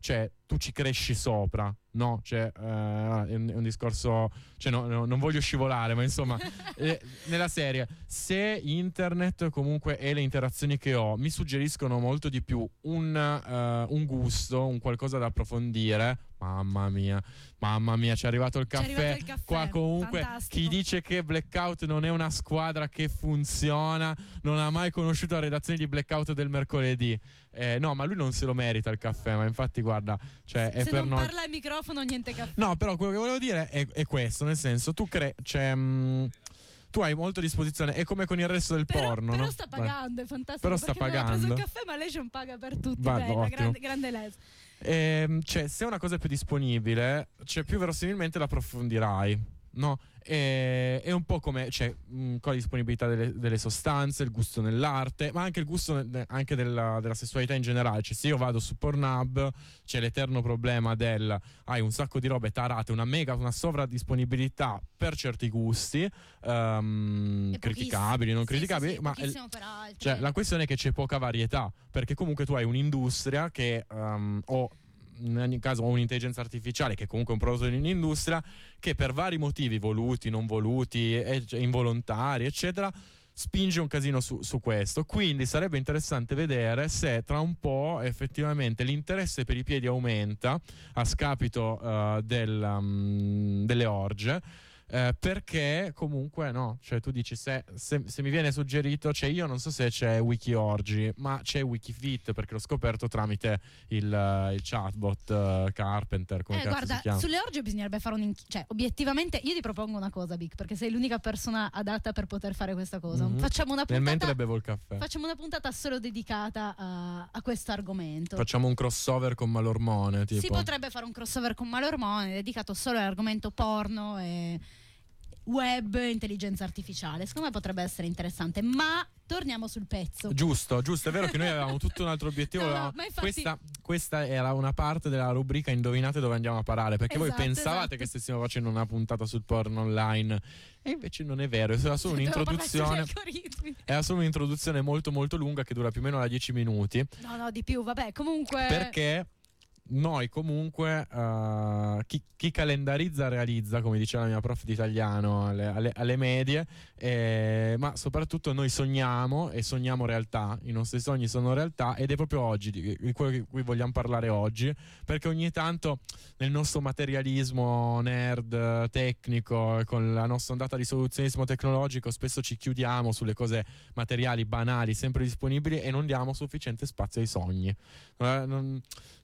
cioè, tu ci cresci sopra, no? Cioè, eh, è, un, è un discorso, cioè, no, no, non voglio scivolare, ma insomma, [LAUGHS] eh, nella serie, se internet comunque e le interazioni che ho mi suggeriscono molto di più un, eh, un gusto, un qualcosa da approfondire, mamma mia, mamma mia, ci è arrivato il caffè. arrivato il caffè, Qua comunque fantastico. chi dice che Blackout non è una squadra che funziona, non ha mai conosciuto la redazione di Blackout del mercoledì. Eh, no, ma lui non se lo merita il caffè, ma infatti guarda, cioè Se non noi... parla al microfono, niente caffè. No, però quello che volevo dire è, è questo, nel senso, tu cre- cioè, mh, tu hai molto a disposizione, è come con il resto del porno, Però no? sta pagando, è fantastico. Però sta perché aveva preso pagando. il caffè, ma lei non paga per tutti. Bella, grande, grande les. Ehm, cioè, se una cosa è più disponibile, cioè, più verosimilmente la approfondirai. No? E- È un po' come cioè, mh, con la disponibilità delle, delle sostanze, il gusto nell'arte, ma anche il gusto ne- anche della, della sessualità in generale. Cioè, se io vado su Pornhub, c'è l'eterno problema del hai un sacco di robe tarate, una mega, una sovradisponibilità per certi gusti, ehm, criticabili, non Sì, sì, criticabili, sì, ma per altri. cioè, la questione è che c'è poca varietà, perché comunque tu hai un'industria che ehm, o in ogni caso un'intelligenza artificiale che comunque è un prodotto di un'industria che per vari motivi voluti, non voluti, cioè, involontari, eccetera, spinge un casino su, su questo. Quindi sarebbe interessante vedere se tra un po' effettivamente l'interesse per i piedi aumenta a scapito eh, del, um, delle orge. Eh, perché comunque no, cioè tu dici se, se- se mi viene suggerito, cioè io non so se c'è WikiOrgi, ma c'è Wikifit perché l'ho scoperto tramite il, eh, il chatbot eh, Carpenter, come Eh, guarda, sulle orge bisognerebbe fare un inch- cioè obiettivamente io ti propongo una cosa Vic perché sei l'unica persona adatta per poter fare questa cosa. Mhm. Facciamo una Nel puntata mentre bevo il caffè. Facciamo una puntata solo dedicata a, a questo argomento. Facciamo un crossover con Malormone, tipo. Si potrebbe fare un crossover con Malormone dedicato solo all'argomento porno e web intelligenza artificiale. Secondo me potrebbe essere interessante, ma torniamo sul pezzo. Giusto, giusto, è vero che noi [LAUGHS] avevamo tutto un altro obiettivo. No, no, infatti- questa, questa era una parte della rubrica Indovinate dove andiamo a parare. Perché voi Esatto, pensavate esatto. che stessimo facendo una puntata sul porno online. E invece non è vero, era solo [LAUGHS] un'introduzione. Era solo un'introduzione molto molto lunga che dura più o meno da 10 minuti. No, no, di più, vabbè, comunque Perché noi comunque eh, chi, chi calendarizza realizza, come diceva la mia prof di italiano alle, alle- alle medie, eh, ma soprattutto noi sogniamo e sogniamo realtà, i nostri sogni sono realtà ed è proprio oggi di, di quello di cui vogliamo parlare oggi, perché ogni tanto nel nostro materialismo nerd tecnico, con la nostra ondata di soluzionismo tecnologico, spesso ci chiudiamo sulle cose materiali banali, sempre disponibili e non diamo sufficiente spazio ai sogni. Eh, non-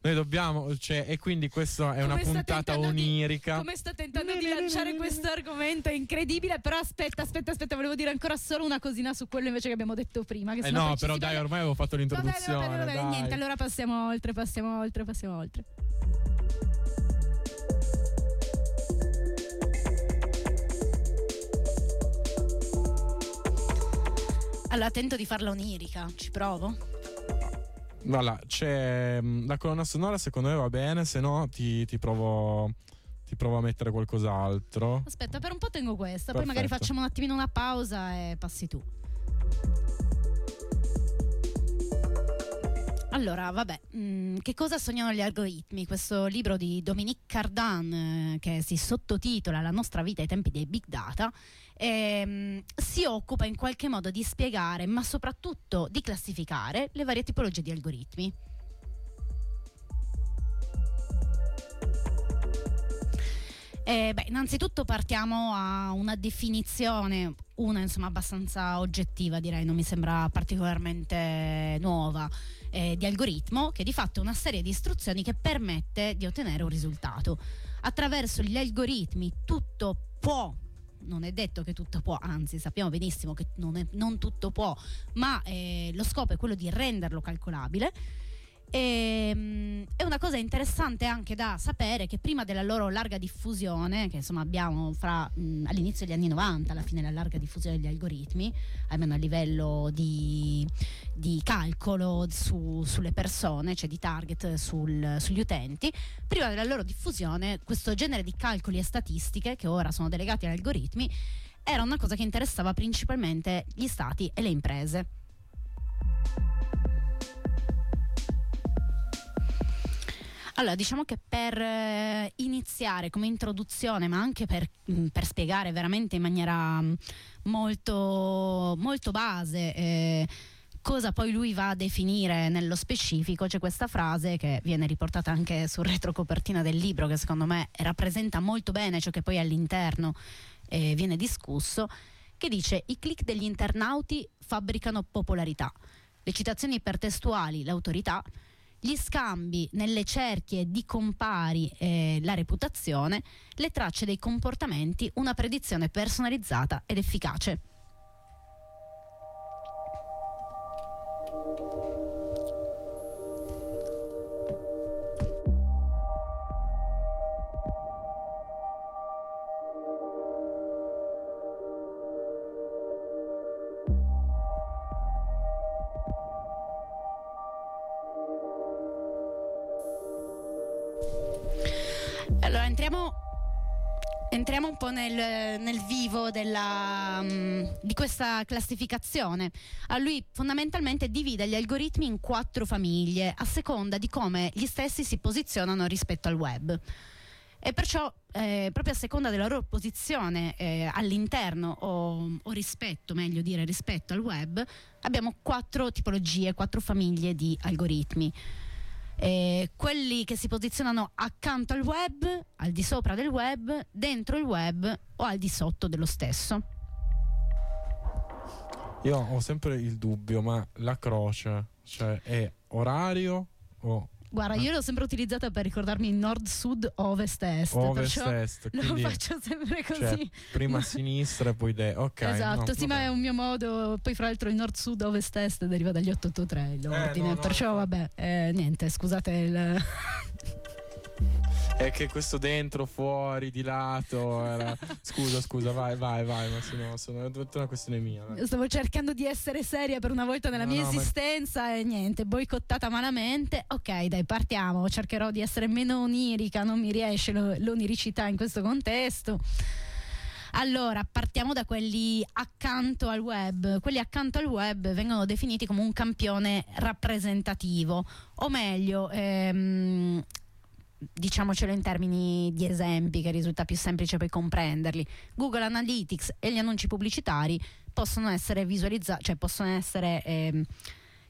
noi dobbiamo, cioè, e quindi questa è una Come sta puntata tentando di- onirica. come sta tentando di lanciare questo argomento è incredibile, però aspetta, aspetta, aspetta, volevo dire ancora solo una cosina su quello invece che abbiamo detto prima. Che Eh no, però dai, ormai avevo fatto l'introduzione. va bene, va bene, dai. niente, allora passiamo oltre, passiamo oltre, passiamo oltre. Allora, tento di farla onirica, ci provo. Voilà, c'è mm, la colonna sonora, secondo me va bene, se no ti, ti provo ti provo a mettere qualcos'altro. Aspetta, per un po' tengo questa, poi magari Perfetto. facciamo un attimino una pausa e passi tu. Allora, vabbè, mm, che cosa sognano gli algoritmi? Questo libro di Dominique Cardan eh, che si sottotitola La nostra vita ai tempi dei big data ehm, si occupa in qualche modo di spiegare, ma soprattutto di classificare le varie tipologie di algoritmi. Eh, beh, innanzitutto partiamo a una definizione, una insomma abbastanza oggettiva direi, non mi sembra particolarmente nuova, eh, di algoritmo, che di fatto è una serie di istruzioni che permette di ottenere un risultato. Attraverso gli algoritmi tutto può non è detto che tutto può, anzi sappiamo benissimo che non, è- non tutto può, ma eh, lo scopo è quello di renderlo calcolabile. E, mm, è una cosa interessante anche da sapere che prima della loro larga diffusione, che insomma abbiamo fra mm, all'inizio degli anni 90, alla fine la larga diffusione degli algoritmi, almeno a livello di, di calcolo su- sulle persone, cioè di target sul- sugli utenti, prima della loro diffusione questo genere di calcoli e statistiche, che ora sono delegati agli algoritmi, era una cosa che interessava principalmente gli stati e le imprese. Allora, diciamo che per eh, iniziare come introduzione, ma anche per, mh, per spiegare veramente in maniera mh, molto, molto base eh, cosa poi lui va a definire nello specifico, c'è questa frase che viene riportata anche sul retrocopertina del libro, che secondo me rappresenta molto bene ciò che poi all'interno eh, viene discusso, che dice i click degli internauti fabbricano popolarità, le citazioni ipertestuali, l'autorità, gli scambi nelle cerchie di compari e la reputazione, le tracce dei comportamenti, una predizione personalizzata ed efficace. Entriamo, entriamo un po' nel, nel vivo della, mm, di questa classificazione. A lui fondamentalmente divide gli algoritmi in quattro famiglie a seconda di come gli stessi si posizionano rispetto al web. E perciò, eh, proprio a seconda della loro posizione eh, all'interno o, o rispetto, meglio dire, rispetto al web, abbiamo quattro tipologie, quattro famiglie di algoritmi. Eh, quelli che si posizionano accanto al web, al di sopra del web, dentro il web o al di sotto dello stesso. Io ho sempre il dubbio, ma la croce, cioè è orario o Guarda, io l'ho sempre utilizzata per ricordarmi nord, sud, ovest, est. ovest est? lo faccio sempre così. cioè, prima a sinistra e poi destra. Ok. esatto, no, sì, ma vabbè. è un mio modo. Poi, fra l'altro, il nord, sud, ovest, est deriva dagli 883 l'ordine. no, no, perciò, vabbè, eh, niente, scusate il. [LAUGHS] È che questo dentro, fuori, di lato. era- Scusa, scusa, vai, vai, vai. Ma se no, sono... è tutta una questione mia. vai. Stavo cercando di essere seria per una volta nella No, mia no, ma- esistenza e niente, boicottata malamente. Ok, dai, partiamo. Cercherò di essere meno onirica, non mi riesce lo- l'oniricità in questo contesto. Allora, partiamo da quelli accanto al web. Quelli accanto al web vengono definiti come un campione rappresentativo, o meglio, ehm, diciamocelo in termini di esempi che risulta più semplice poi comprenderli. Google Analytics e gli annunci pubblicitari possono essere visualizzati, cioè possono essere ehm,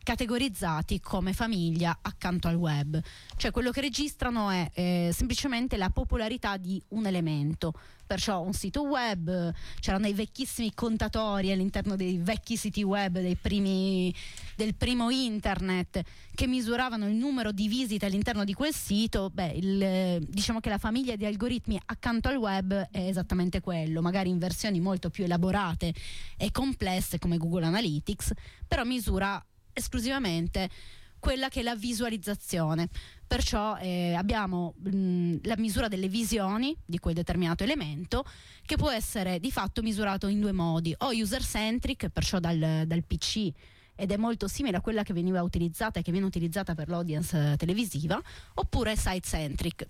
categorizzati come famiglia accanto al web. Cioè quello che registrano è eh, semplicemente la popolarità di un elemento. Perciò un sito web, c'erano i vecchissimi contatori all'interno dei vecchi siti web primi, del primo internet che misuravano il numero di visite all'interno di quel sito. Beh, il, diciamo che la famiglia di algoritmi accanto al web è esattamente quello, magari in versioni molto più elaborate e complesse come Google Analytics, però misura esclusivamente quella che è la visualizzazione. Perciò eh, abbiamo mh, la misura delle visioni di quel determinato elemento che può essere di fatto misurato in due modi, o user centric, perciò dal, dal PC ed è molto simile a quella che veniva utilizzata e che viene utilizzata per l'audience eh, televisiva, oppure site centric.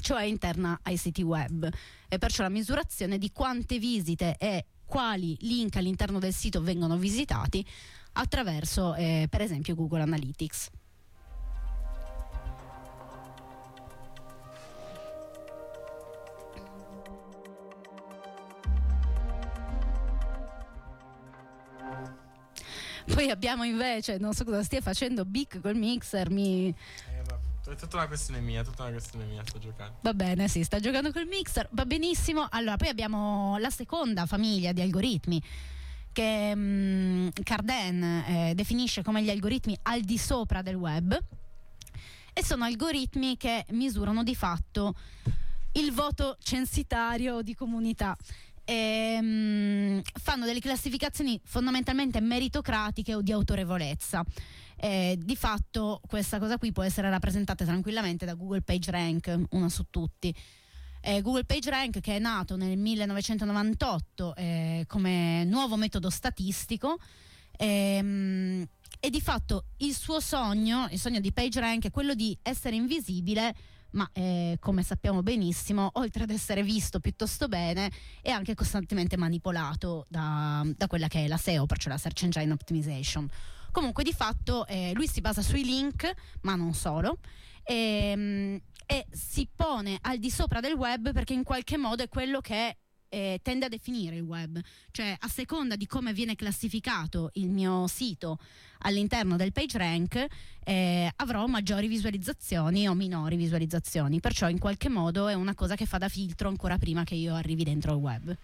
cioè interna ai siti web e perciò la misurazione di quante visite e quali link all'interno del sito vengono visitati attraverso eh, per esempio Google Analytics. Poi abbiamo invece, non so cosa stia facendo Big col mixer, mi, È tutta una questione mia, tutta una questione mia, sto giocando. Va bene, sì, sta giocando col mixer, va benissimo. Allora, poi abbiamo la seconda famiglia di algoritmi che mm, Carden eh, definisce come gli algoritmi al di sopra del web e sono algoritmi che misurano di fatto il voto censitario di comunità. E, mm, fanno delle classificazioni fondamentalmente meritocratiche o di autorevolezza. Eh, di fatto questa cosa qui può essere rappresentata tranquillamente da Google PageRank, una su tutti. Eh, Google PageRank che è nato nel 1998 eh, come nuovo metodo statistico ehm, e di fatto il suo sogno, il sogno di PageRank è quello di essere invisibile ma eh, come sappiamo benissimo, oltre ad essere visto piuttosto bene, è anche costantemente manipolato da, da quella che è la SEO, perciò la Search Engine Optimization. Comunque di fatto eh, lui si basa sui link, ma non solo, ehm, e si pone al di sopra del web perché in qualche modo è quello che eh, tende a definire il web, cioè a seconda di come viene classificato il mio sito all'interno del PageRank eh, avrò maggiori visualizzazioni o minori visualizzazioni, perciò in qualche modo è una cosa che fa da filtro ancora prima che io arrivi dentro il web.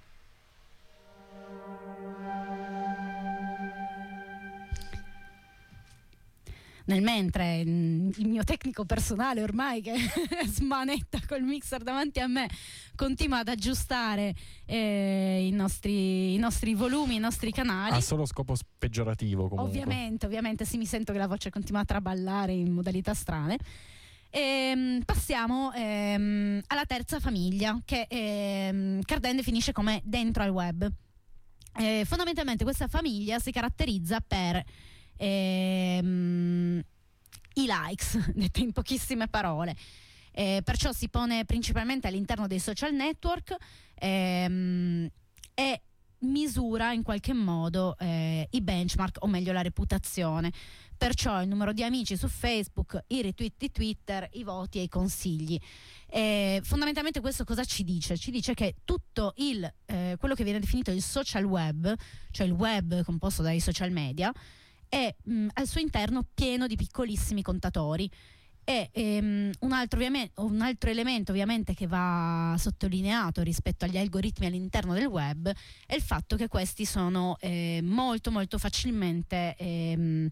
Nel mentre mm, il mio tecnico personale ormai che [LAUGHS] smanetta col mixer davanti a me continua ad aggiustare eh, i, nostri, i nostri volumi, i nostri canali. Ha solo scopo peggiorativo comunque. Ovviamente, ovviamente sì, mi sento che la voce continua a traballare in modalità strane. Ehm, passiamo ehm, alla terza famiglia che ehm, Carden definisce come dentro al web. Eh, fondamentalmente questa famiglia si caratterizza per ehm, i likes, [LAUGHS] dette in pochissime parole. Eh, perciò si pone principalmente all'interno dei social network ehm, e misura in qualche modo eh, i benchmark o meglio la reputazione perciò il numero di amici su Facebook, i retweet di Twitter, i voti e i consigli. Eh, fondamentalmente questo cosa ci dice? Ci dice che tutto il, eh, quello che viene definito il social web, cioè il web composto dai social media, è mh, al suo interno pieno di piccolissimi contatori. E ehm, un, altro un altro elemento ovviamente che va sottolineato rispetto agli algoritmi all'interno del web è il fatto che questi sono eh, molto molto facilmente ehm,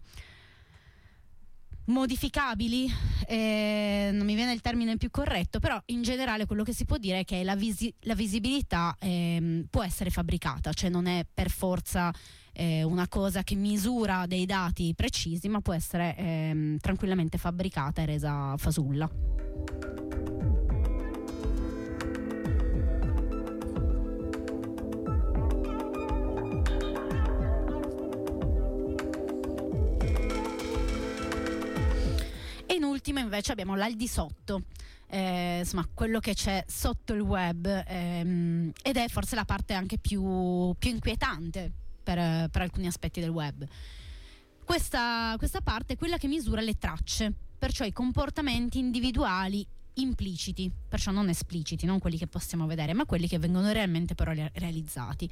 modificabili, eh, non mi viene il termine più corretto, però in generale quello che si può dire è che la, visi- la visibilità ehm, può essere fabbricata, cioè non è per forza eh, una cosa che misura dei dati precisi, ma può essere ehm, tranquillamente fabbricata e resa fasulla. E in ultimo invece abbiamo l'al di sotto, eh, insomma quello che c'è sotto il web ehm, ed è forse la parte anche più, più inquietante per, per alcuni aspetti del web. Questa, questa parte è quella che misura le tracce, perciò i comportamenti individuali impliciti, perciò non espliciti, non quelli che possiamo vedere, ma quelli che vengono realmente però re- realizzati.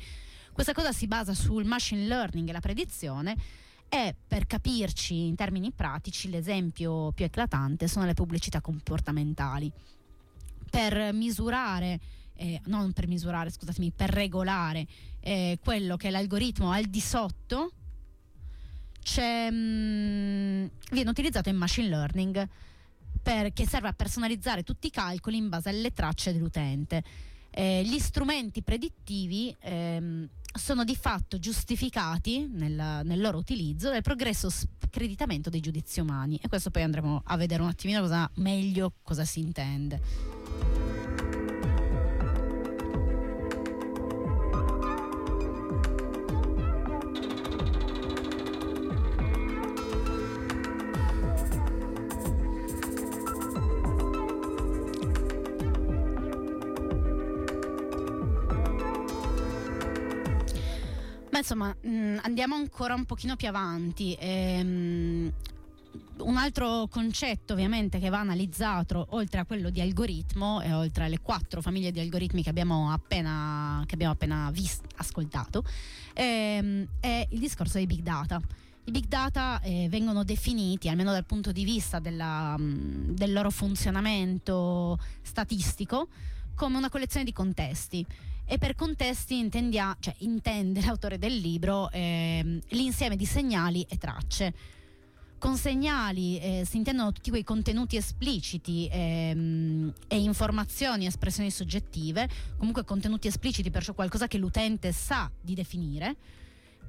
Questa cosa si basa sul machine learning e la predizione e per capirci in termini pratici l'esempio più eclatante sono le pubblicità comportamentali. Per misurare, eh, non per misurare, scusatemi, per regolare eh, quello che è l'algoritmo al di sotto, c'è, mm, viene utilizzato il machine learning per- che serve a personalizzare tutti i calcoli in base alle tracce dell'utente. Eh, gli strumenti predittivi ehm, sono di fatto giustificati nel, nel loro utilizzo dal progresso screditamento dei giudizi umani e questo poi andremo a vedere un attimino cosa, meglio cosa si intende. Ma insomma, mh, andiamo ancora un pochino più avanti. Ehm, un altro concetto ovviamente che va analizzato oltre a quello di algoritmo e oltre alle quattro famiglie di algoritmi che abbiamo appena, che abbiamo appena vis- ascoltato ehm, è il discorso dei big data. I big data eh, vengono definiti, almeno dal punto di vista della, mh, del loro funzionamento statistico, come una collezione di contesti. E per contesti intendia- cioè, intende l'autore del libro ehm, l'insieme di segnali e tracce. Con segnali eh, si intendono tutti quei contenuti espliciti ehm, e informazioni, espressioni soggettive, comunque contenuti espliciti, perciò qualcosa che l'utente sa di definire.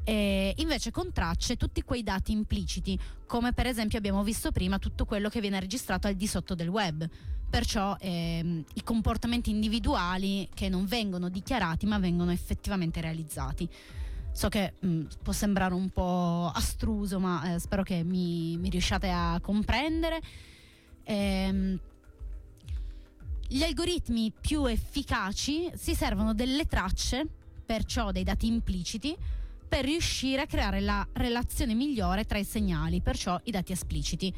E invece con tracce tutti quei dati impliciti, come per esempio abbiamo visto prima tutto quello che viene registrato al di sotto del web. Perciò ehm, i comportamenti individuali che non vengono dichiarati ma vengono effettivamente realizzati. So che mh, può sembrare un po' astruso, ma eh, spero che mi, mi riusciate a comprendere. Ehm, gli algoritmi più efficaci si servono delle tracce, perciò dei dati impliciti, per riuscire a creare la relazione migliore tra i segnali, perciò i dati espliciti.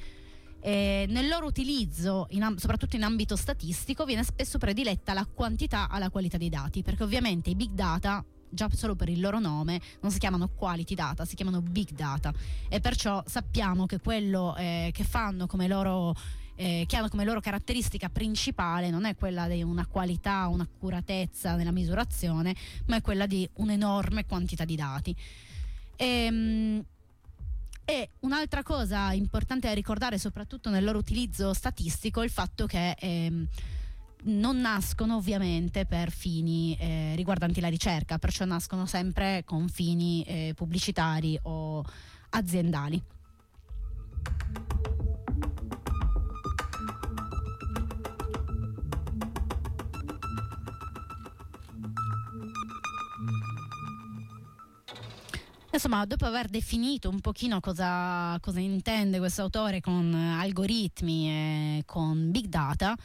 E nel loro utilizzo, in soprattutto in ambito statistico, viene spesso prediletta la quantità alla qualità dei dati, perché ovviamente i big data, già solo per il loro nome, non si chiamano quality data, si chiamano big data e perciò sappiamo che quello eh, che fanno come loro eh, che hanno come loro caratteristica principale non è quella di una qualità, un'accuratezza nella misurazione, ma è quella di un'enorme quantità di dati. Ehm, e un'altra cosa importante da ricordare, soprattutto nel loro utilizzo statistico, è il fatto che ehm, non nascono ovviamente per fini eh, riguardanti la ricerca, perciò nascono sempre con fini eh, pubblicitari o aziendali. Insomma, dopo aver definito un pochino cosa, cosa intende questo autore con algoritmi e con big data,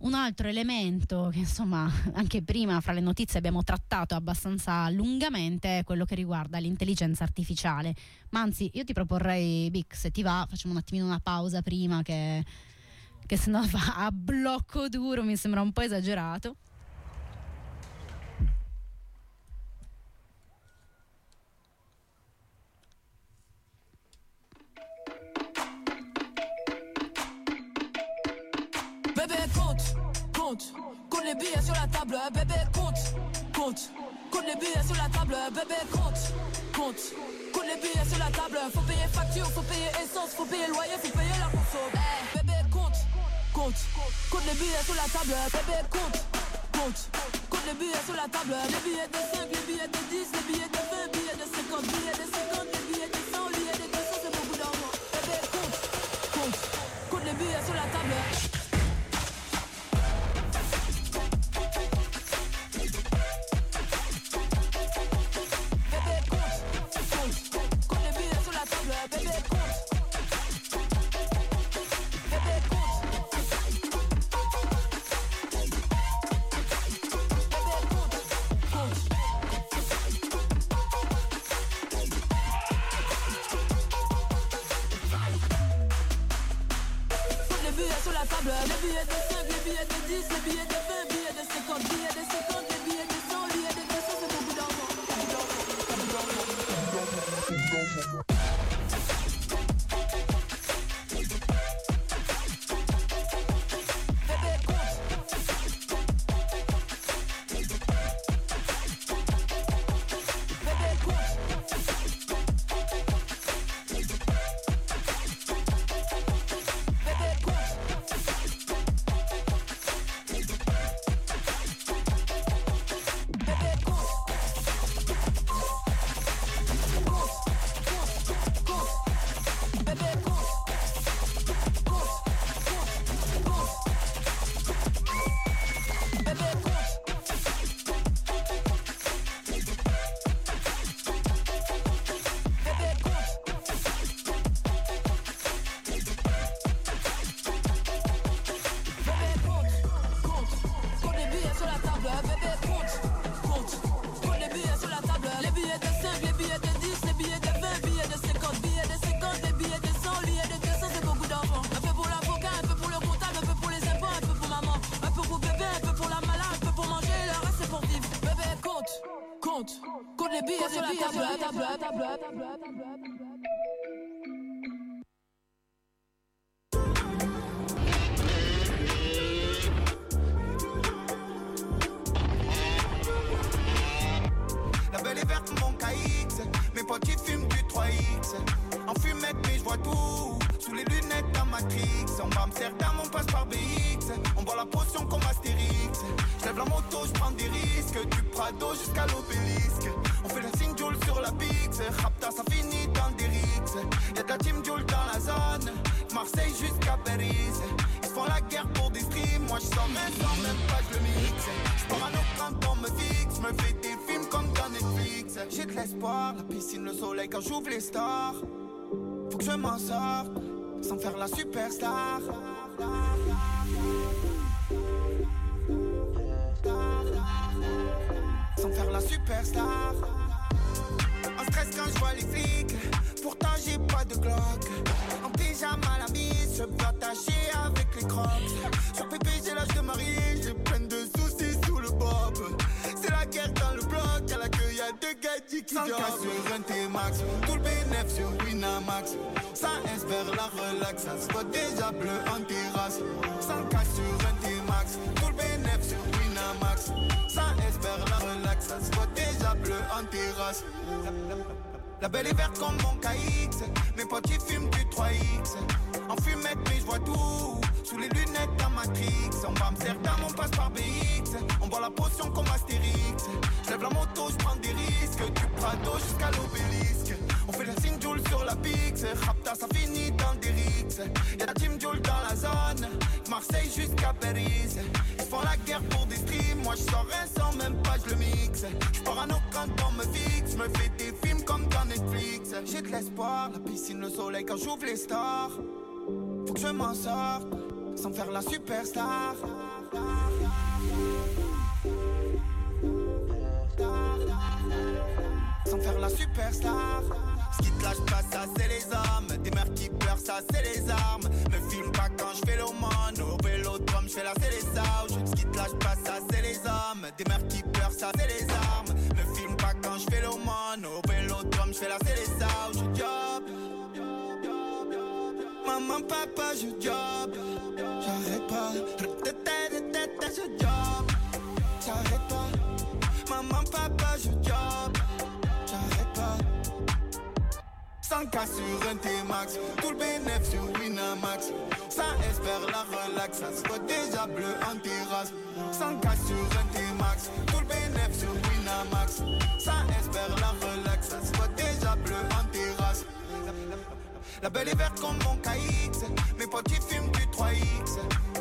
un altro elemento che insomma [LAUGHS] anche prima fra le notizie abbiamo trattato abbastanza lungamente è quello che riguarda l'intelligenza artificiale. Ma anzi, io ti proporrei, Vic, se ti va, facciamo un attimino una pausa prima che, che se no va a blocco duro, mi sembra un po' esagerato. Bébé compte, compte, compte les billets sur la table, bébé compte, compte, compte les billets sur la table, bébé compte, compte, compte les billets sur la table, faut payer facture, faut payer essence, faut payer loyer, faut payer la conso. Eh, bébé compte, compte, compte les billets sur la table, bébé compte, compte, compte les billets sur la table, les billets de 5, les billets de 10, les billets de 20, billets de 50, billets de 50, les billets de 100, billets de 200, c'est beaucoup d'argent. Bébé compte, compte, compte les billets sur la table. Jusqu'à l'obélisque. On fait la signe Joule sur la Pix. Rapta, ça finit dans des rixes. Y'a de la team Joule dans la zone. Marseille jusqu'à Paris. Ils font la guerre pour des streams. Moi, je sors même sans même pas, je le mixe. Pars à nos quand on me fixe. Me fais des films comme dans Netflix. J'ai de l'espoir, la piscine, le soleil quand j'ouvre les stars. Faut que je m'en sorte sans faire la superstar. Sans faire la superstar. En stress quand je vois les flics. Pourtant j'ai pas de Glock. En pyjama la mise, je peux attacher avec les crocs. Sur pépé j'ai l'âge de marier, j'ai plein de soucis sous le bob. C'est la guerre dans le bloc, à la queue y'a deux gadgets qui 100 sur un T-Max, tout le bénéf sur Winamax. Ça espère la relax, ça se voit déjà bleu en terrasse. 100 cas sur un T-Max, tout le bénéf sur Winamax. La relax, ça se voit déjà bleu en terrasse. La belle est verte comme mon KX Mes potes ils fument du 3X En fumette mais je vois tout Sous les lunettes d'un Matrix. On va Amsterdam, on passe par BX On boit la potion comme Astérix. Je lève la moto, je prends des risques Du Prado jusqu'à l'obélisque. On fait la signe Joule sur la Pix Rapta ça finit dans des rixes. Y'a la team Joule dans la zone Marseille jusqu'à Paris Moi je rien sans même pas je le mixe. Je nos quand on me fixe Me fais des films comme dans Netflix. J'ai de l'espoir, la piscine, le soleil quand j'ouvre les stars Faut que je m'en sorte sans faire la superstar. Sans faire la superstar. Ce qui te lâche pas ça c'est les hommes. Des mères qui pleurent ça c'est les armes. Me filme pas quand je fais vélodrome je fais la c'est les sauges Ce qui te lâche pas ça c'est les hommes. Des mères qui pleurent ça c'est les armes. Me filme pas quand je fais l'omone Au vélodrome je fais la c'est les Je job. Maman papa je job. J'arrête pas. Je job. J'arrête pas. Maman papa je job 100 cas sur un T-Max. Tout le bénéf sur Winamax. Ça espère la relax Ça se voit déjà bleu en terrasse. 100 cas sur un T-Max. Tout le bénéf sur Winamax. Ça espère la relax Ça se voit déjà bleu en terrasse. La belle est verte comme mon KX Mes potes ils fument du 3X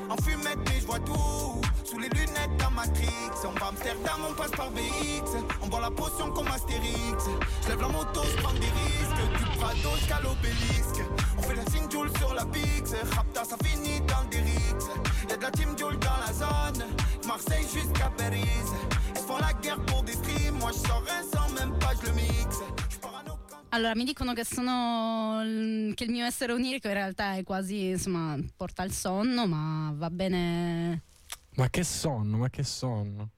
En fumette mais je vois tout Sous les lunettes d'un Matrix. On va Amsterdam, on passe par BX. On boit la potion comme Astérix. Je la moto, je prends des risques. Du Prado jusqu'à l'obélisque. On fait la signe Joule sur la Pix Rapta ça finit dans des rixes Y'a de la team Joule dans la zone. Marseille jusqu'à Paris Ils font la guerre pour des streams. Moi je rien sans même pas je le Allora, mi dicono che sono che il mio essere onirico in realtà è quasi, insomma, porta al sonno, ma va bene. Ma che sonno, ma che sonno.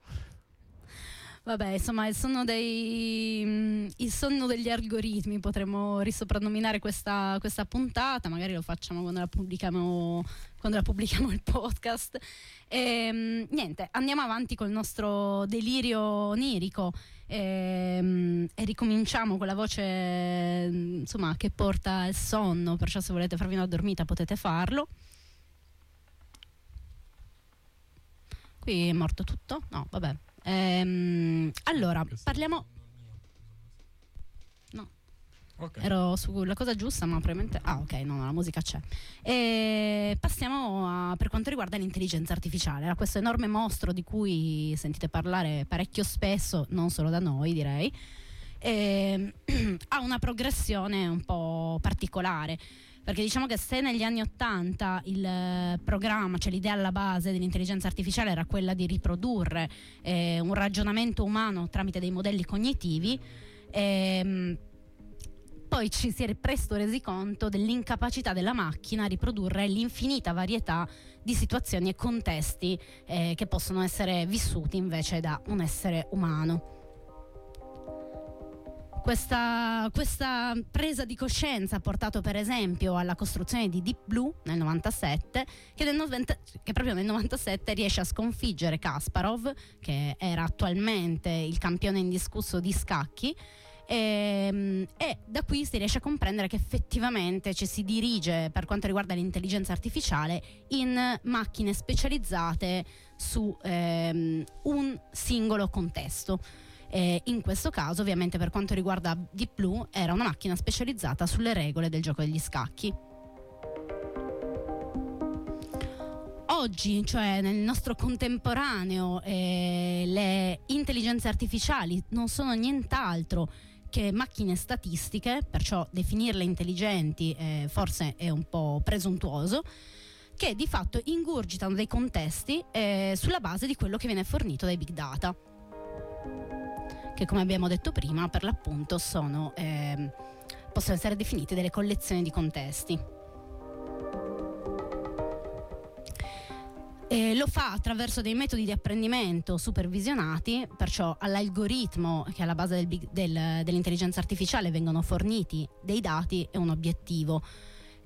Vabbè, insomma, il sonno dei mm, il sonno degli algoritmi potremmo risoprannominare questa, questa puntata, magari lo facciamo quando la pubblichiamo quando la pubblichiamo il podcast. E, niente, andiamo avanti col nostro delirio onirico e, e ricominciamo con la voce insomma che porta il sonno, perciò se volete farvi una dormita potete farlo. Qui è morto tutto? No, vabbè. Ehm, allora, parliamo. No. Ero sulla cosa giusta, ma probabilmente. Ah, ok, no, no, la musica c'è. E passiamo a, per quanto riguarda l'intelligenza artificiale, a questo enorme mostro di cui sentite parlare parecchio spesso, non solo da noi, direi. E, [CLEARS THROAT] ha una progressione un po' particolare perché diciamo che se negli anni 80 il eh, programma, cioè l'idea alla base dell'intelligenza artificiale era quella di riprodurre eh, un ragionamento umano tramite dei modelli cognitivi, ehm, poi ci si è presto resi conto dell'incapacità della macchina a riprodurre l'infinita varietà di situazioni e contesti eh, che possono essere vissuti invece da un essere umano. Questa, questa presa di coscienza ha portato per esempio alla costruzione di Deep Blue nel 97 che, nel 90 che proprio nel 97 riesce a sconfiggere Kasparov che era attualmente il campione indiscusso di scacchi e, e da qui si riesce a comprendere che effettivamente ci si dirige per quanto riguarda l'intelligenza artificiale in macchine specializzate su ehm, un singolo contesto. E in questo caso, ovviamente, per quanto riguarda Deep Blue, era una macchina specializzata sulle regole del gioco degli scacchi. Oggi, cioè nel nostro contemporaneo, eh, le intelligenze artificiali non sono nient'altro che macchine statistiche, perciò definirle intelligenti eh, forse è un po' presuntuoso, che di fatto ingurgitano dei contesti eh, sulla base di quello che viene fornito dai big data che come abbiamo detto prima per l'appunto sono, ehm, possono essere definite delle collezioni di contesti. E lo fa attraverso dei metodi di apprendimento supervisionati, perciò all'algoritmo che è alla base del del- dell'intelligenza artificiale vengono forniti dei dati e un obiettivo.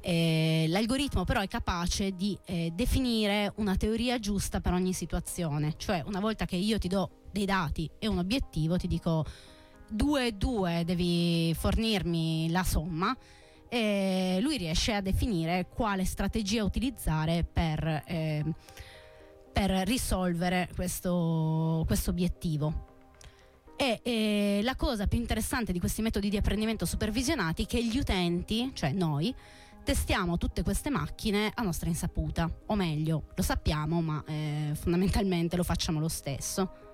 Eh, l'algoritmo però è capace di eh, definire una teoria giusta per ogni situazione, cioè una volta che io ti do dei dati e un obiettivo, ti dico 2 e 2 devi fornirmi la somma e lui riesce a definire quale strategia utilizzare per, eh, per risolvere questo, questo obiettivo. E eh, la cosa più interessante di questi metodi di apprendimento supervisionati è che gli utenti, cioè noi, testiamo tutte queste macchine a nostra insaputa, o meglio, lo sappiamo, ma eh, fondamentalmente lo facciamo lo stesso.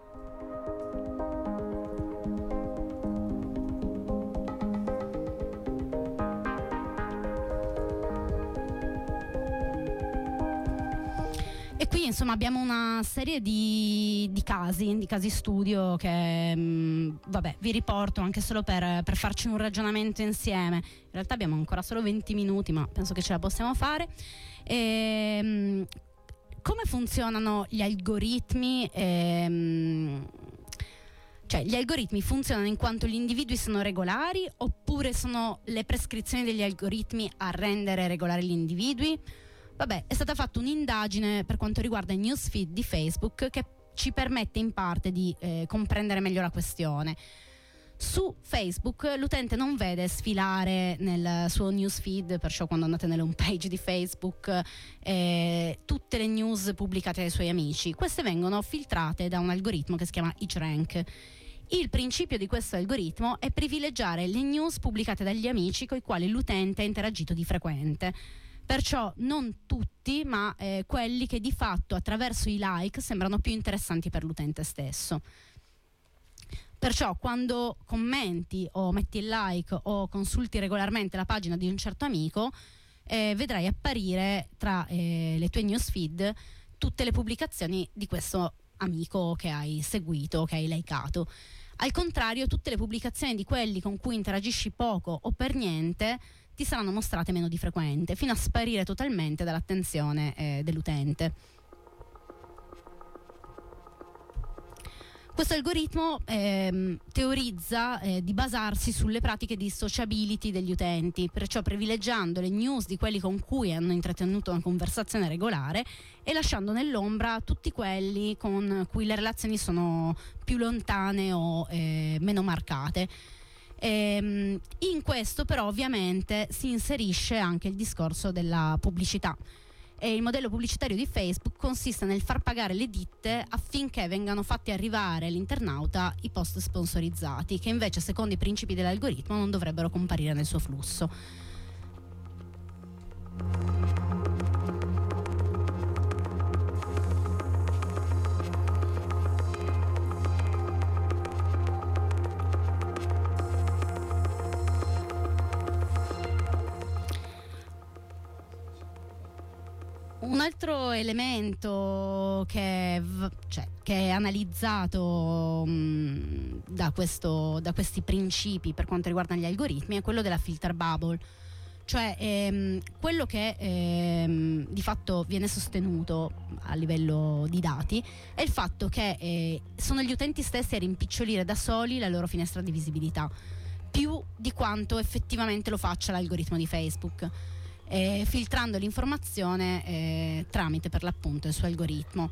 Qui insomma abbiamo una serie di, di casi, di casi studio che mh, vabbè, vi riporto anche solo per, per farci un ragionamento insieme. In realtà abbiamo ancora solo 20 minuti, ma penso che ce la possiamo fare. Ehm, come funzionano gli algoritmi? Ehm, cioè, gli algoritmi funzionano in quanto gli individui sono regolari oppure sono le prescrizioni degli algoritmi a rendere regolari gli individui? Vabbè, è stata fatta un'indagine per quanto riguarda i newsfeed di Facebook che ci permette in parte di eh, comprendere meglio la questione. Su Facebook l'utente non vede sfilare nel suo newsfeed, perciò quando andate nelle home page di Facebook, eh, tutte le news pubblicate dai suoi amici. Queste vengono filtrate da un algoritmo che si chiama PageRank. Il principio di questo algoritmo è privilegiare le news pubblicate dagli amici con i quali l'utente ha interagito di frequente. Perciò non tutti, ma eh, quelli che di fatto attraverso i like sembrano più interessanti per l'utente stesso. Perciò quando commenti o metti il like o consulti regolarmente la pagina di un certo amico, eh, vedrai apparire tra eh, le tue newsfeed tutte le pubblicazioni di questo amico che hai seguito, che hai likeato. Al contrario, tutte le pubblicazioni di quelli con cui interagisci poco o per niente ti saranno mostrate meno di frequente, fino a sparire totalmente dall'attenzione eh, dell'utente. Questo algoritmo ehm, teorizza eh, di basarsi sulle pratiche di sociability degli utenti, perciò privilegiando le news di quelli con cui hanno intrattenuto una conversazione regolare e lasciando nell'ombra tutti quelli con cui le relazioni sono più lontane o eh, meno marcate. Ehm, in questo però ovviamente si inserisce anche il discorso della pubblicità. E il modello pubblicitario di Facebook consiste nel far pagare le ditte affinché vengano fatti arrivare all'internauta i post sponsorizzati, che invece secondo i principi dell'algoritmo non dovrebbero comparire nel suo flusso. Un altro elemento che, cioè, che è analizzato mh, da, questo- da questi principi per quanto riguarda gli algoritmi è quello della filter bubble. Cioè ehm, quello che ehm, di fatto viene sostenuto a livello di dati è il fatto che eh, sono gli utenti stessi a rimpicciolire da soli la loro finestra di visibilità più di quanto effettivamente lo faccia l'algoritmo di Facebook, eh, filtrando l'informazione eh, tramite per l'appunto il suo algoritmo.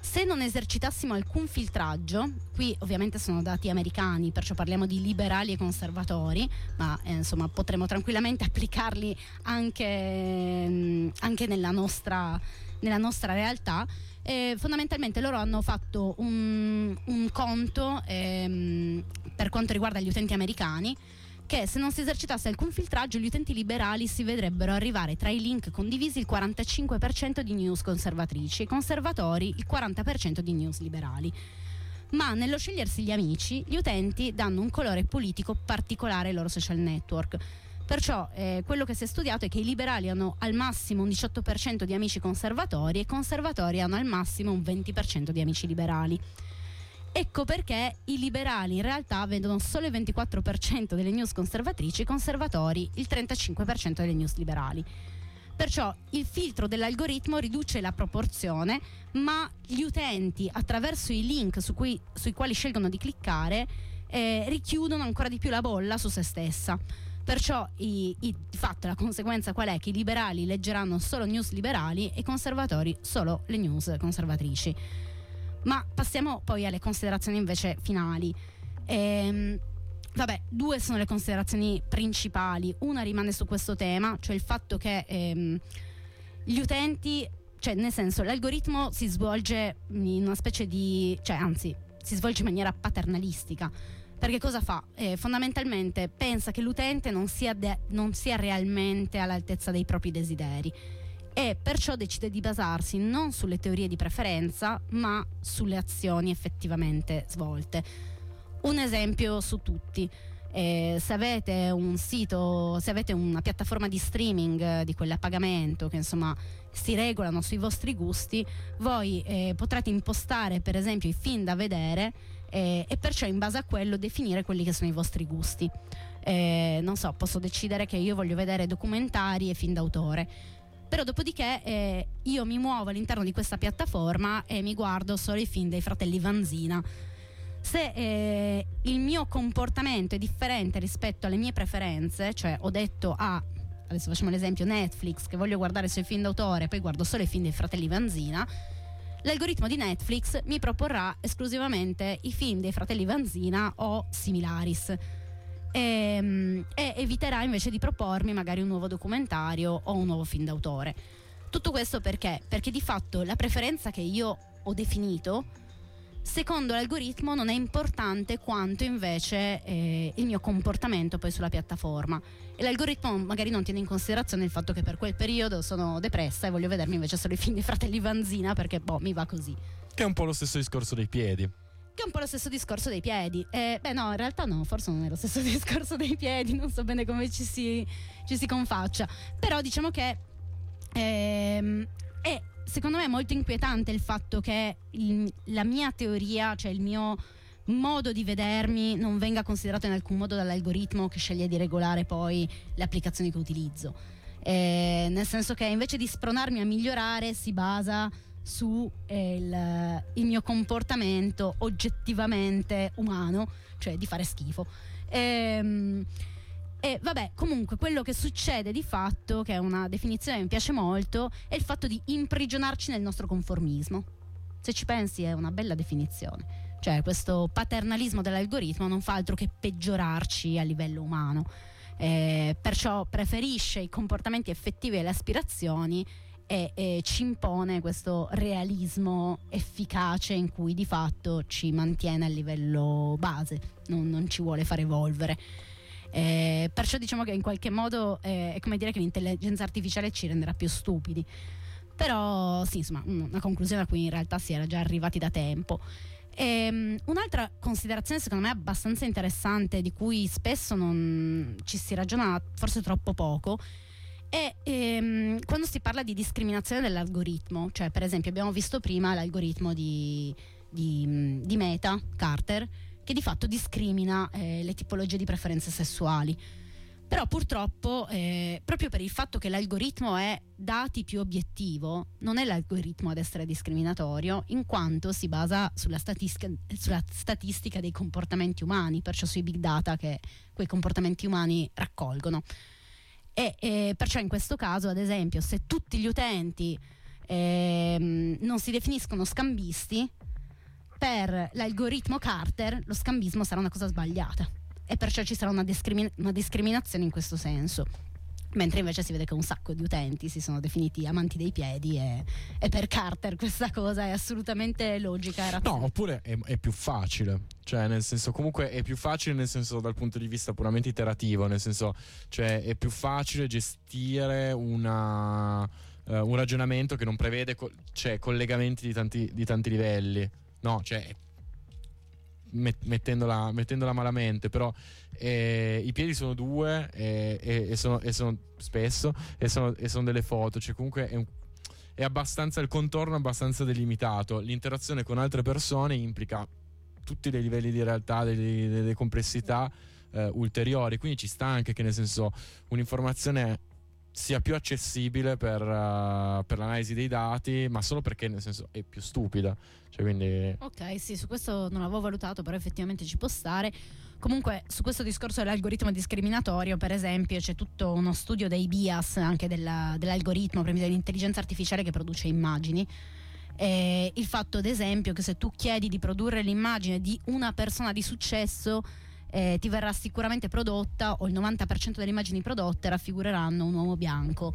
Se non esercitassimo alcun filtraggio, qui ovviamente sono dati americani, perciò parliamo di liberali e conservatori, ma eh, insomma potremmo tranquillamente [LAUGHS] applicarli anche, mm, anche nella, nostra, nella nostra realtà. Eh, fondamentalmente loro hanno fatto un, un conto ehm, per quanto riguarda gli utenti americani che se non si esercitasse alcun filtraggio gli utenti liberali si vedrebbero arrivare tra i link condivisi il 45% di news conservatrici e i conservatori il 40% di news liberali. Ma nello scegliersi gli amici, gli utenti danno un colore politico particolare ai loro social network. Perciò eh, quello che si è studiato è che i liberali hanno al massimo un 18% di amici conservatori e i conservatori hanno al massimo un 20% di amici liberali. Ecco perché i liberali in realtà vedono solo il 24% delle news conservatrici, i conservatori il 35% delle news liberali. Perciò il filtro dell'algoritmo riduce la proporzione, ma gli utenti attraverso i link su cui- sui quali scelgono di cliccare eh, richiudono ancora di più la bolla su se stessa. Perciò i- i- di fatto la conseguenza qual è? Che i liberali leggeranno solo news liberali e i conservatori solo le news conservatrici. Ma passiamo poi alle considerazioni invece finali. Ehm, vabbè, due sono le considerazioni principali. Una rimane su questo tema, cioè il fatto che ehm, gli utenti, cioè nel senso l'algoritmo si svolge in una specie di, cioè anzi, si svolge in maniera paternalistica. Perché cosa fa? Eh, fondamentalmente pensa che l'utente non sia, de- non sia realmente all'altezza dei propri desideri e perciò decide di basarsi non sulle teorie di preferenza, ma sulle azioni effettivamente svolte. Un esempio su tutti. Eh, se avete un sito, se avete una piattaforma di streaming eh, di quelle a pagamento che insomma si regolano sui vostri gusti, voi eh, potrete impostare per esempio i film da vedere eh, e perciò in base a quello definire quelli che sono i vostri gusti. Eh, non so, posso decidere che io voglio vedere documentari e film d'autore però dopodiché eh, io mi muovo all'interno di questa piattaforma e mi guardo solo i film dei fratelli Vanzina. Se eh, il mio comportamento è differente rispetto alle mie preferenze, cioè ho detto a, adesso facciamo l'esempio Netflix, che voglio guardare i suoi film d'autore, poi guardo solo i film dei fratelli Vanzina, l'algoritmo di Netflix mi proporrà esclusivamente i film dei fratelli Vanzina o similaris e, e eviterà invece di propormi magari un nuovo documentario o un nuovo film d'autore. Tutto questo perché? Perché di fatto la preferenza che io ho definito, secondo l'algoritmo, non è importante quanto invece eh, il mio comportamento poi sulla piattaforma. E l'algoritmo magari non tiene in considerazione il fatto che per quel periodo sono depressa e voglio vedermi invece solo i film dei fratelli Vanzina perché boh, mi va così. Che è un po' lo stesso discorso dei piedi. Che è un po' lo stesso discorso dei piedi. Eh, beh, no, in realtà no, forse non è lo stesso [LAUGHS] discorso dei piedi, non so bene come ci si, ci si confaccia. Però diciamo che ehm, è secondo me molto inquietante il fatto che il- la mia teoria, cioè il mio modo di vedermi non venga considerato in alcun modo dall'algoritmo che sceglie di regolare poi le applicazioni che utilizzo. Eh, nel senso che invece di spronarmi a migliorare si basa su eh, mio comportamento oggettivamente umano, cioè di fare schifo. Ehm, e vabbè, comunque quello che succede di fatto, che è una definizione che mi piace molto, è il fatto di imprigionarci nel nostro conformismo. Se ci pensi è una bella definizione. Cioè questo paternalismo dell'algoritmo non fa altro che peggiorarci a livello umano. Eh, perciò preferisce i comportamenti effettivi e le aspirazioni e, e ci impone questo realismo efficace in cui di fatto ci mantiene a livello base, non, non ci vuole far evolvere. Eh, perciò diciamo che in qualche modo eh, è come dire che l'intelligenza artificiale ci renderà più stupidi. Però sì, insomma, una conclusione a cui in realtà si era già arrivati da tempo. Ehm, un'altra considerazione secondo me abbastanza interessante di cui spesso non ci si ragiona forse troppo poco è ehm, quando si parla di discriminazione dell'algoritmo, cioè per esempio abbiamo visto prima l'algoritmo di, di- di Meta, Carter, che di fatto discrimina eh, le tipologie di preferenze sessuali. Però purtroppo, eh, proprio per il fatto che l'algoritmo è dati più obiettivo, non è l'algoritmo ad essere discriminatorio, in quanto si basa sulla statistica, sulla statistica dei comportamenti umani, perciò sui big data che quei comportamenti umani raccolgono. E eh, perciò in questo caso, ad esempio, se tutti gli utenti ehm, non si definiscono scambisti, per l'algoritmo Carter lo scambismo sarà una cosa sbagliata e perciò ci sarà una, discrimin- una discriminazione in questo senso. Mentre invece si vede che un sacco di utenti si sono definiti amanti dei piedi e, e per Carter questa cosa è assolutamente logica e. No, oppure è, è più facile. Cioè, nel senso, comunque è più facile nel senso dal punto di vista puramente iterativo, nel senso, cioè è più facile gestire una, eh, un ragionamento che non prevede co- cioè, collegamenti di tanti, di tanti livelli. No, cioè mettendola, mettendola malamente, però eh, i piedi sono due eh, e, e sono, e sono spesso e sono, e sono delle foto, cioè comunque è un è abbastanza il contorno è abbastanza delimitato. L'interazione con altre persone implica tutti dei livelli di realtà, delle, delle complessità eh, ulteriori. Quindi ci sta anche che nel senso un'informazione sia più accessibile per, eh, per l'analisi dei dati, ma solo perché nel senso è più stupida. Cioè, quindi Ok, sì, su questo non l'avevo valutato, però effettivamente ci può stare. Comunque, su questo discorso dell'algoritmo discriminatorio, per esempio, c'è tutto uno studio dei bias anche della- dell'algoritmo, esempio dell'intelligenza artificiale che produce immagini. E il fatto, ad esempio, che se tu chiedi di produrre l'immagine di una persona di successo, eh, ti verrà sicuramente prodotta, o il 90% delle immagini prodotte raffigureranno un uomo bianco.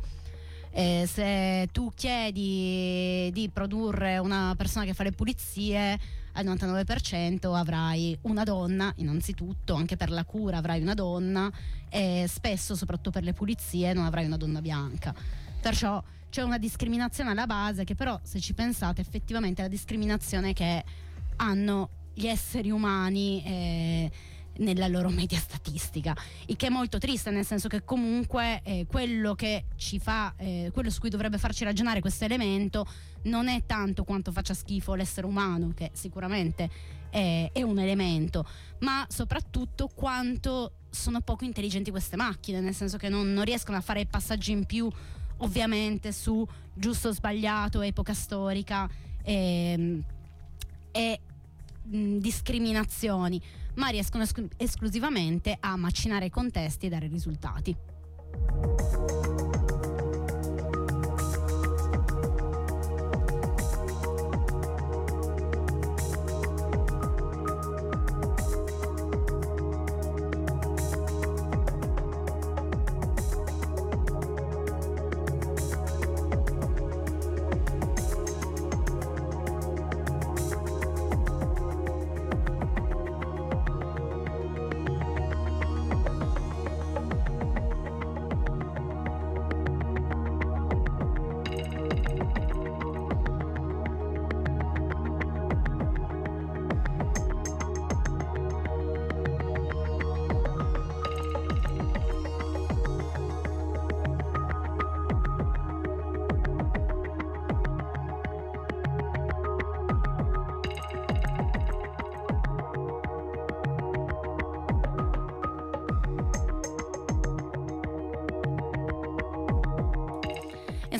Eh, se tu chiedi di produrre una persona che fa le pulizie, al 99% avrai una donna, innanzitutto, anche per la cura avrai una donna e spesso, soprattutto per le pulizie, non avrai una donna bianca. Perciò c'è una discriminazione alla base che però, se ci pensate, effettivamente è la discriminazione che hanno gli esseri umani. eh, nella loro media statistica, il che è molto triste, nel senso che comunque eh, quello che ci fa, eh, quello su cui dovrebbe farci ragionare questo elemento non è tanto quanto faccia schifo l'essere umano, che sicuramente è, è un elemento, ma soprattutto quanto sono poco intelligenti queste macchine, nel senso che non, non riescono a fare passaggi in più, ovviamente, su giusto o sbagliato, epoca storica ehm, e mh, discriminazioni, ma riescono esclu- esclusivamente a macinare i contesti e dare risultati.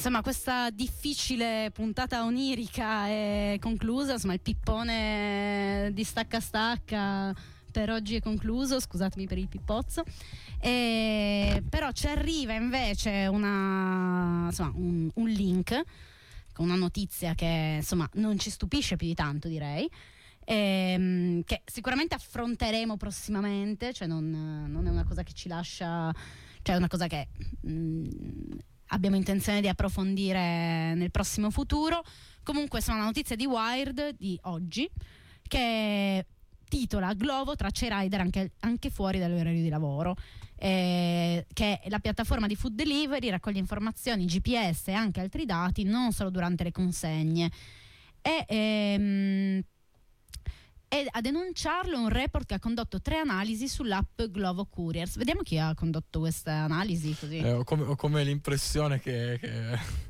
Insomma, questa difficile puntata onirica è conclusa. Insomma, il pippone di stacca stacca per oggi è concluso. Scusatemi per il pippozzo. E, però ci arriva invece una, insomma, un, un link con una notizia che insomma non ci stupisce più di tanto, direi. ehm, che sicuramente affronteremo prossimamente, cioè non, non è una cosa che ci lascia, cioè è una cosa che mm, abbiamo intenzione di approfondire nel prossimo futuro. Comunque, sono una notizia di Wired di oggi che titola Glovo traccia i rider anche, anche fuori dall'orario di lavoro. eh, che la piattaforma di food delivery raccoglie informazioni GPS e anche altri dati non solo durante le consegne. E, ehm, e a denunciarlo un report che ha condotto tre analisi sull'app Glovo Couriers. Vediamo chi ha condotto questa analisi così. eh, ho, come, ho come l'impressione che, che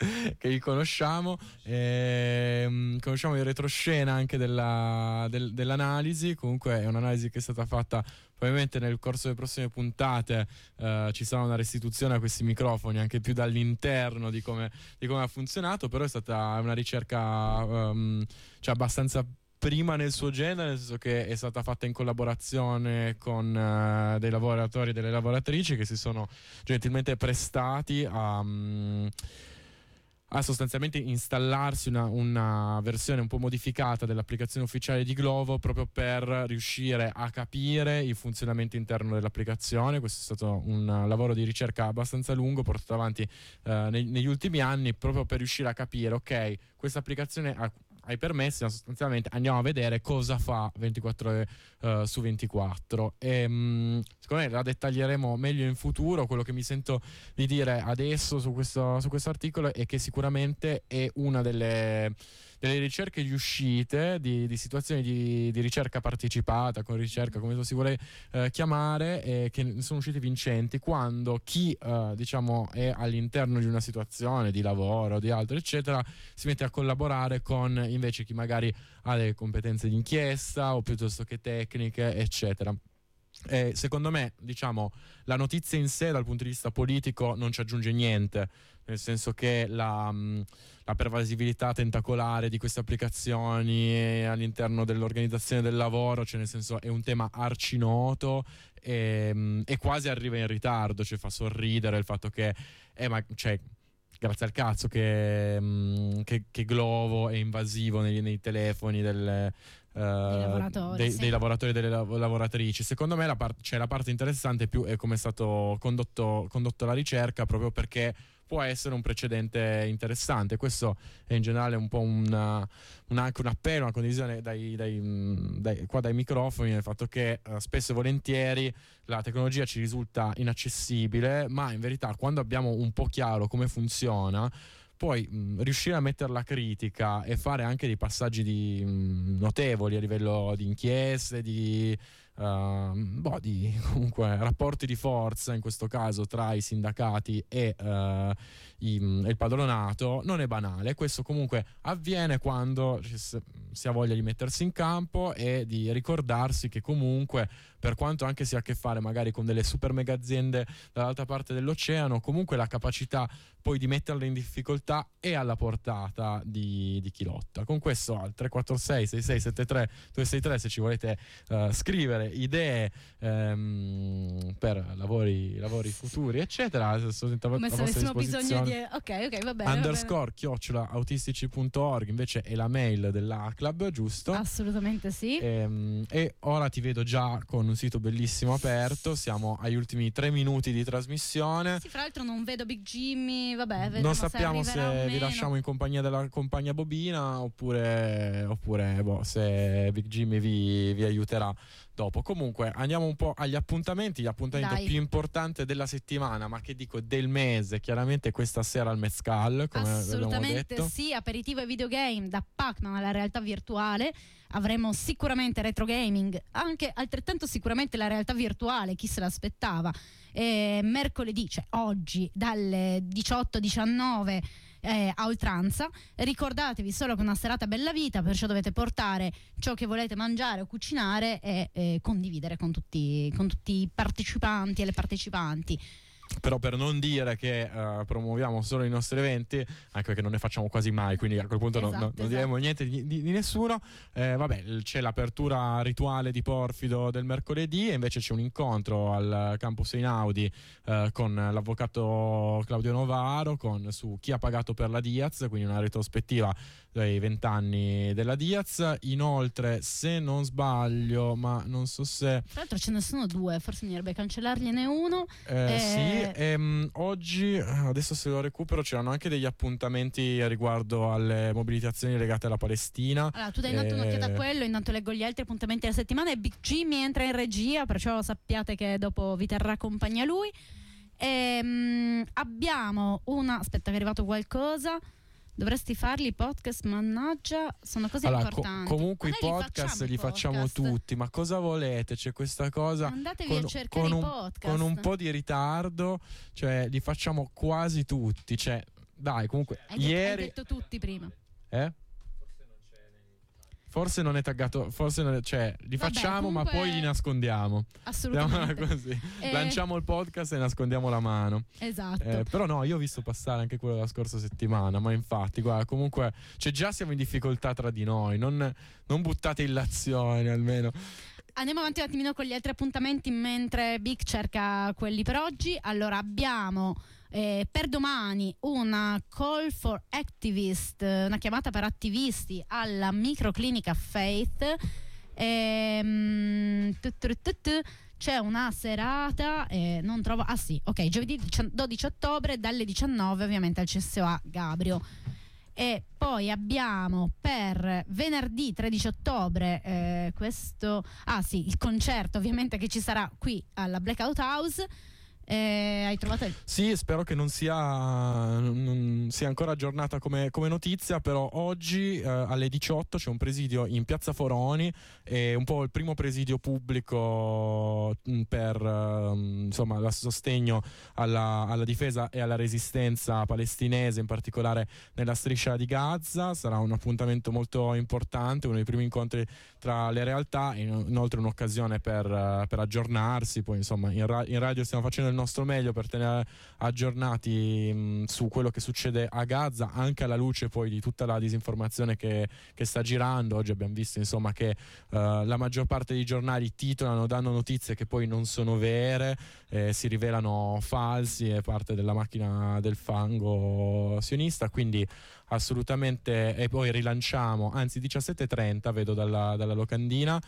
[LAUGHS] che li conosciamo, ehm, conosciamo il retroscena anche della- del- dell'analisi, comunque è un'analisi che è stata fatta probabilmente nel corso delle prossime puntate eh, ci sarà una restituzione a questi microfoni anche più dall'interno di come, di come ha funzionato, però è stata una ricerca ehm, cioè abbastanza prima nel suo genere, nel senso che è stata fatta in collaborazione con eh, dei lavoratori e delle lavoratrici che si sono gentilmente prestati a, mm, a sostanzialmente installarsi una, una versione un po' modificata dell'applicazione ufficiale di Glovo proprio per riuscire a capire il funzionamento interno dell'applicazione. Questo è stato un lavoro di ricerca abbastanza lungo portato avanti eh, nei- negli ultimi anni proprio per riuscire a capire, ok, questa applicazione ha, ha i permessi, ma sostanzialmente andiamo a vedere cosa fa 24 ore eh, su 24. E, mh, secondo me la dettaglieremo meglio in futuro. Quello che mi sento di dire adesso su questo, su questo articolo è che sicuramente è una delle, delle ricerche riuscite di, di situazioni di, di ricerca partecipata, con ricerca come lo si vuole eh, chiamare, e che sono usciti vincenti quando chi eh, diciamo è all'interno di una situazione di lavoro, di altro, eccetera, si mette a collaborare con invece chi magari ha delle competenze di inchiesta o piuttosto che tecniche, eccetera. Eh, secondo me, diciamo, la notizia in sé dal punto di vista politico non ci aggiunge niente, nel senso che la, mh, la pervasività tentacolare di queste applicazioni all'interno dell'organizzazione del lavoro, cioè nel senso è un tema arcinoto e, mh, e quasi arriva in ritardo, cioè fa sorridere il fatto che, eh, ma, cioè, grazie al cazzo che, mh, che- che Glovo è invasivo nei, nei telefoni delle, eh, lavoratori, dei, sì. dei lavoratori e delle lav- lavoratrici. Secondo me la, par- cioè, la parte interessante più è come è stato condotto, condotto la ricerca proprio perché può essere un precedente interessante. Questo è in generale un po' una- un- anche un appello, una condivisione dai, dai, dai- qua dai microfoni, nel fatto che eh, spesso e volentieri la tecnologia ci risulta inaccessibile, ma in verità quando abbiamo un po' chiaro come funziona, poi mh, riuscire a metterla critica e fare anche dei passaggi di, mh, notevoli a livello di inchieste, di, ehm, boh, di [LAUGHS] comunque rapporti di forza, in questo caso tra i sindacati e, eh, i- e il padronato, non è banale. Questo comunque avviene quando si ha voglia di mettersi in campo e di ricordarsi che comunque per quanto anche si ha a che fare magari con delle super mega aziende dall'altra parte dell'oceano, comunque la capacità poi di metterle in difficoltà è alla portata di, di chi lotta. Con questo al 346 6673 263 se ci volete eh, scrivere idee ehm, per lavori, lavori futuri, eccetera, sono a Come a se avessimo bisogno di... Ok, ok, va bene. Underscore chiocciola autistici.org invece è la mail della club, giusto? Assolutamente sì. Ehm, E, ora ti vedo già con un sito bellissimo aperto. Siamo agli ultimi tre minuti di trasmissione. Sì, fra l'altro non vedo Big Jimmy, vabbè, non sappiamo se, se, vi lasciamo in compagnia della compagna Bobina oppure, oppure boh, se Big Jimmy vi, vi aiuterà dopo. Comunque andiamo un po' agli appuntamenti. L'appuntamento Dai. più importante della settimana, ma che dico del mese, chiaramente questa sera al Mezcal, come Assolutamente detto. sì, aperitivo e videogame da Pac-Man alla realtà virtuale. Avremo sicuramente retro gaming, anche altrettanto sicuramente la realtà virtuale, chi se l'aspettava. E mercoledì, cioè oggi, dalle 18-19 eh, a oltranza. Ricordatevi solo che è una serata bella vita, perciò dovete portare ciò che volete mangiare o cucinare e eh, condividere con tutti, con tutti i partecipanti e le partecipanti. Però per non dire che eh, promuoviamo solo i nostri eventi, anche perché non ne facciamo quasi mai, quindi a quel punto non- Esatto, non, non diremo niente di, di- di nessuno. Eh, vabbè, c'è l'apertura rituale di Porfido del mercoledì e invece c'è un incontro al campus Einaudi eh, con l'avvocato Claudio Novaro con, su chi ha pagato per la Diaz, quindi una retrospettiva dei vent'anni della Diaz. Inoltre, se non sbaglio, ma non so se... Tra l'altro ce ne sono due, forse bisognerebbe cancellargliene uno. Eh, Eh, Sì, ehm, oggi, eh, adesso se lo recupero, c'erano anche degli appuntamenti riguardo alle mobilitazioni legate alla Palestina. Allora, tu dai intanto un'occhiata a Eh, quello, intanto leggo gli altri appuntamenti della settimana e Big Jimmy entra in regia, perciò sappiate che dopo vi terrà compagnia lui. Ehm, abbiamo una... Aspetta che è arrivato qualcosa. Dovresti farli i podcast, mannaggia, sono cose allora, co- importanti. comunque i li podcast facciamo li facciamo podcast. tutti, ma cosa volete? C'è questa cosa Andatevi con, a cercare con i un, podcast. con un po' di ritardo, cioè li facciamo quasi tutti. Cioè, dai, comunque, Hai, detto- hai ieri... detto tutti prima. Eh? Forse non è taggato, forse non è- cioè li Vabbè, facciamo ma comunque- poi li nascondiamo. Assolutamente. Così. [LAUGHS] Eh, Lanciamo il podcast e nascondiamo la mano. Esatto. Eh, però no, io ho visto passare anche quello della scorsa settimana, ma infatti, guarda, comunque, cioè già siamo in difficoltà tra di noi, non, non buttate illazioni almeno. Andiamo avanti un attimino con gli altri appuntamenti mentre Big cerca quelli per oggi. Allora abbiamo eh, per domani una call for activist, una chiamata per attivisti alla microclinica Faith. Ehm, c'è una serata, eh, non trovo, ah sì, ok, giovedì 12 ottobre dalle 19 ovviamente al CSOA Gabrio. E poi abbiamo per venerdì 13 ottobre eh, questo, ah sì, il concerto ovviamente che ci sarà qui alla Blackout House. Eh, hai trovato il... Sì, spero che non sia, non sia ancora aggiornata come, come notizia, però oggi eh, alle 18 c'è un presidio in Piazza Foroni, è un po' il primo presidio pubblico mh, per eh, insomma, il sostegno alla, alla difesa e alla resistenza palestinese, in particolare nella striscia di Gaza. Sarà un appuntamento molto importante, uno dei primi incontri tra le realtà in- inoltre un'occasione per, eh, per aggiornarsi. Poi insomma in, ra- in radio stiamo facendo il nostro meglio per tenere aggiornati mh, su quello che succede a Gaza, anche alla luce poi di tutta la disinformazione che, che sta girando. Oggi abbiamo visto insomma che eh, la maggior parte dei giornali titolano, danno notizie che poi non sono vere, eh, si rivelano falsi, è parte della macchina del fango sionista, quindi assolutamente e poi rilanciamo, anzi 17.30 vedo dalla, dalla locandina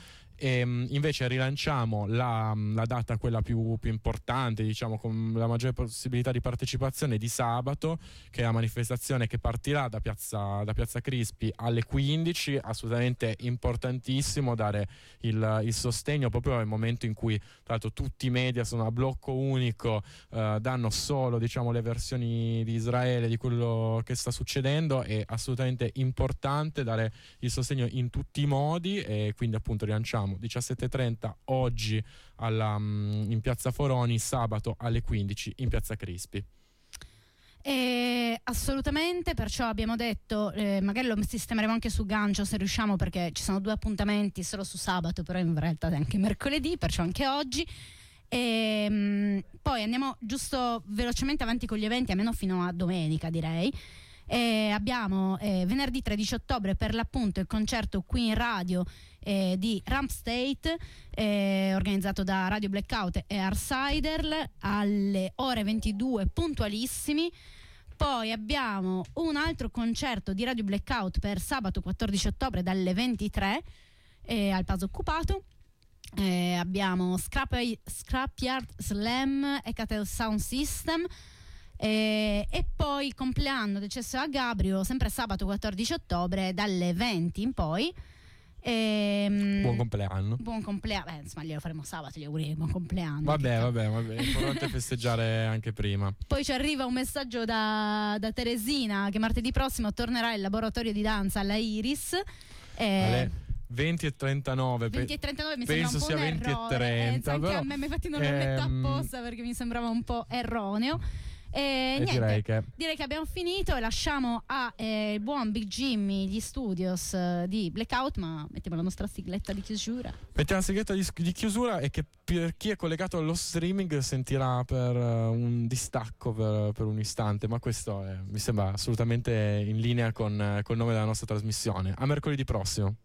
e mh, invece rilanciamo la, la data quella più, più importante diciamo con la maggiore possibilità di partecipazione di sabato che è la manifestazione che partirà da piazza, da piazza Crispi alle 15 assolutamente importantissimo dare il, il sostegno. Proprio nel momento in cui tra l'altro tutti i media sono a blocco unico eh, danno solo diciamo le versioni di Israele di quello che sta succedendo. È assolutamente importante dare il sostegno in tutti i modi e quindi appunto rilanciamo 17.30 oggi alla, mm, in piazza Foroni sabato alle 15 in piazza Crispi Eh, assolutamente, perciò abbiamo detto, eh, magari lo sistemeremo anche su gancio se riusciamo, perché ci sono due appuntamenti solo su sabato, però in realtà è anche mercoledì, perciò anche oggi. E, mm, poi andiamo giusto velocemente avanti con gli eventi, almeno fino a domenica direi. E abbiamo eh, venerdì 13 ottobre per l'appunto il concerto qui in radio eh, di Ramp State eh, organizzato da Radio Blackout e Arsider alle ore 22 puntualissimi. Poi abbiamo un altro concerto di Radio Blackout per sabato 14 ottobre dalle 23 eh, al Paso Occupato. Eh, abbiamo Scrap- Scrapyard Slam e Catel Sound System eh, e poi il compleanno del CSA Gabrio, sempre sabato 14 ottobre, dalle 20 in poi. Ehm, buon compleanno buon compleanno. Beh, insomma, glielo faremo sabato, gli auguri di buon compleanno. vabbè vabbè vabbè importante [LAUGHS] festeggiare anche prima Poi ci arriva un messaggio da, da Teresina che martedì prossimo tornerà il laboratorio di danza alla Iris. Eh, alle 20 e 39 pe- 20 e 39 mi penso sembra sia un po' 20 un e errore. 30 Eh, anche però, a me, infatti non l'ho letta ehm, apposta perché mi sembrava un po' erroneo. E, niente, direi che direi che abbiamo finito e lasciamo a eh, il buon Big Jimmy gli studios eh, di Blackout, ma mettiamo la nostra sigletta di chiusura. Mettiamo la segreta di, di chiusura e che per chi è collegato allo streaming sentirà per eh, un distacco per, per un istante, ma questo è- mi sembra assolutamente in linea con, eh, col nome della nostra trasmissione. A mercoledì prossimo.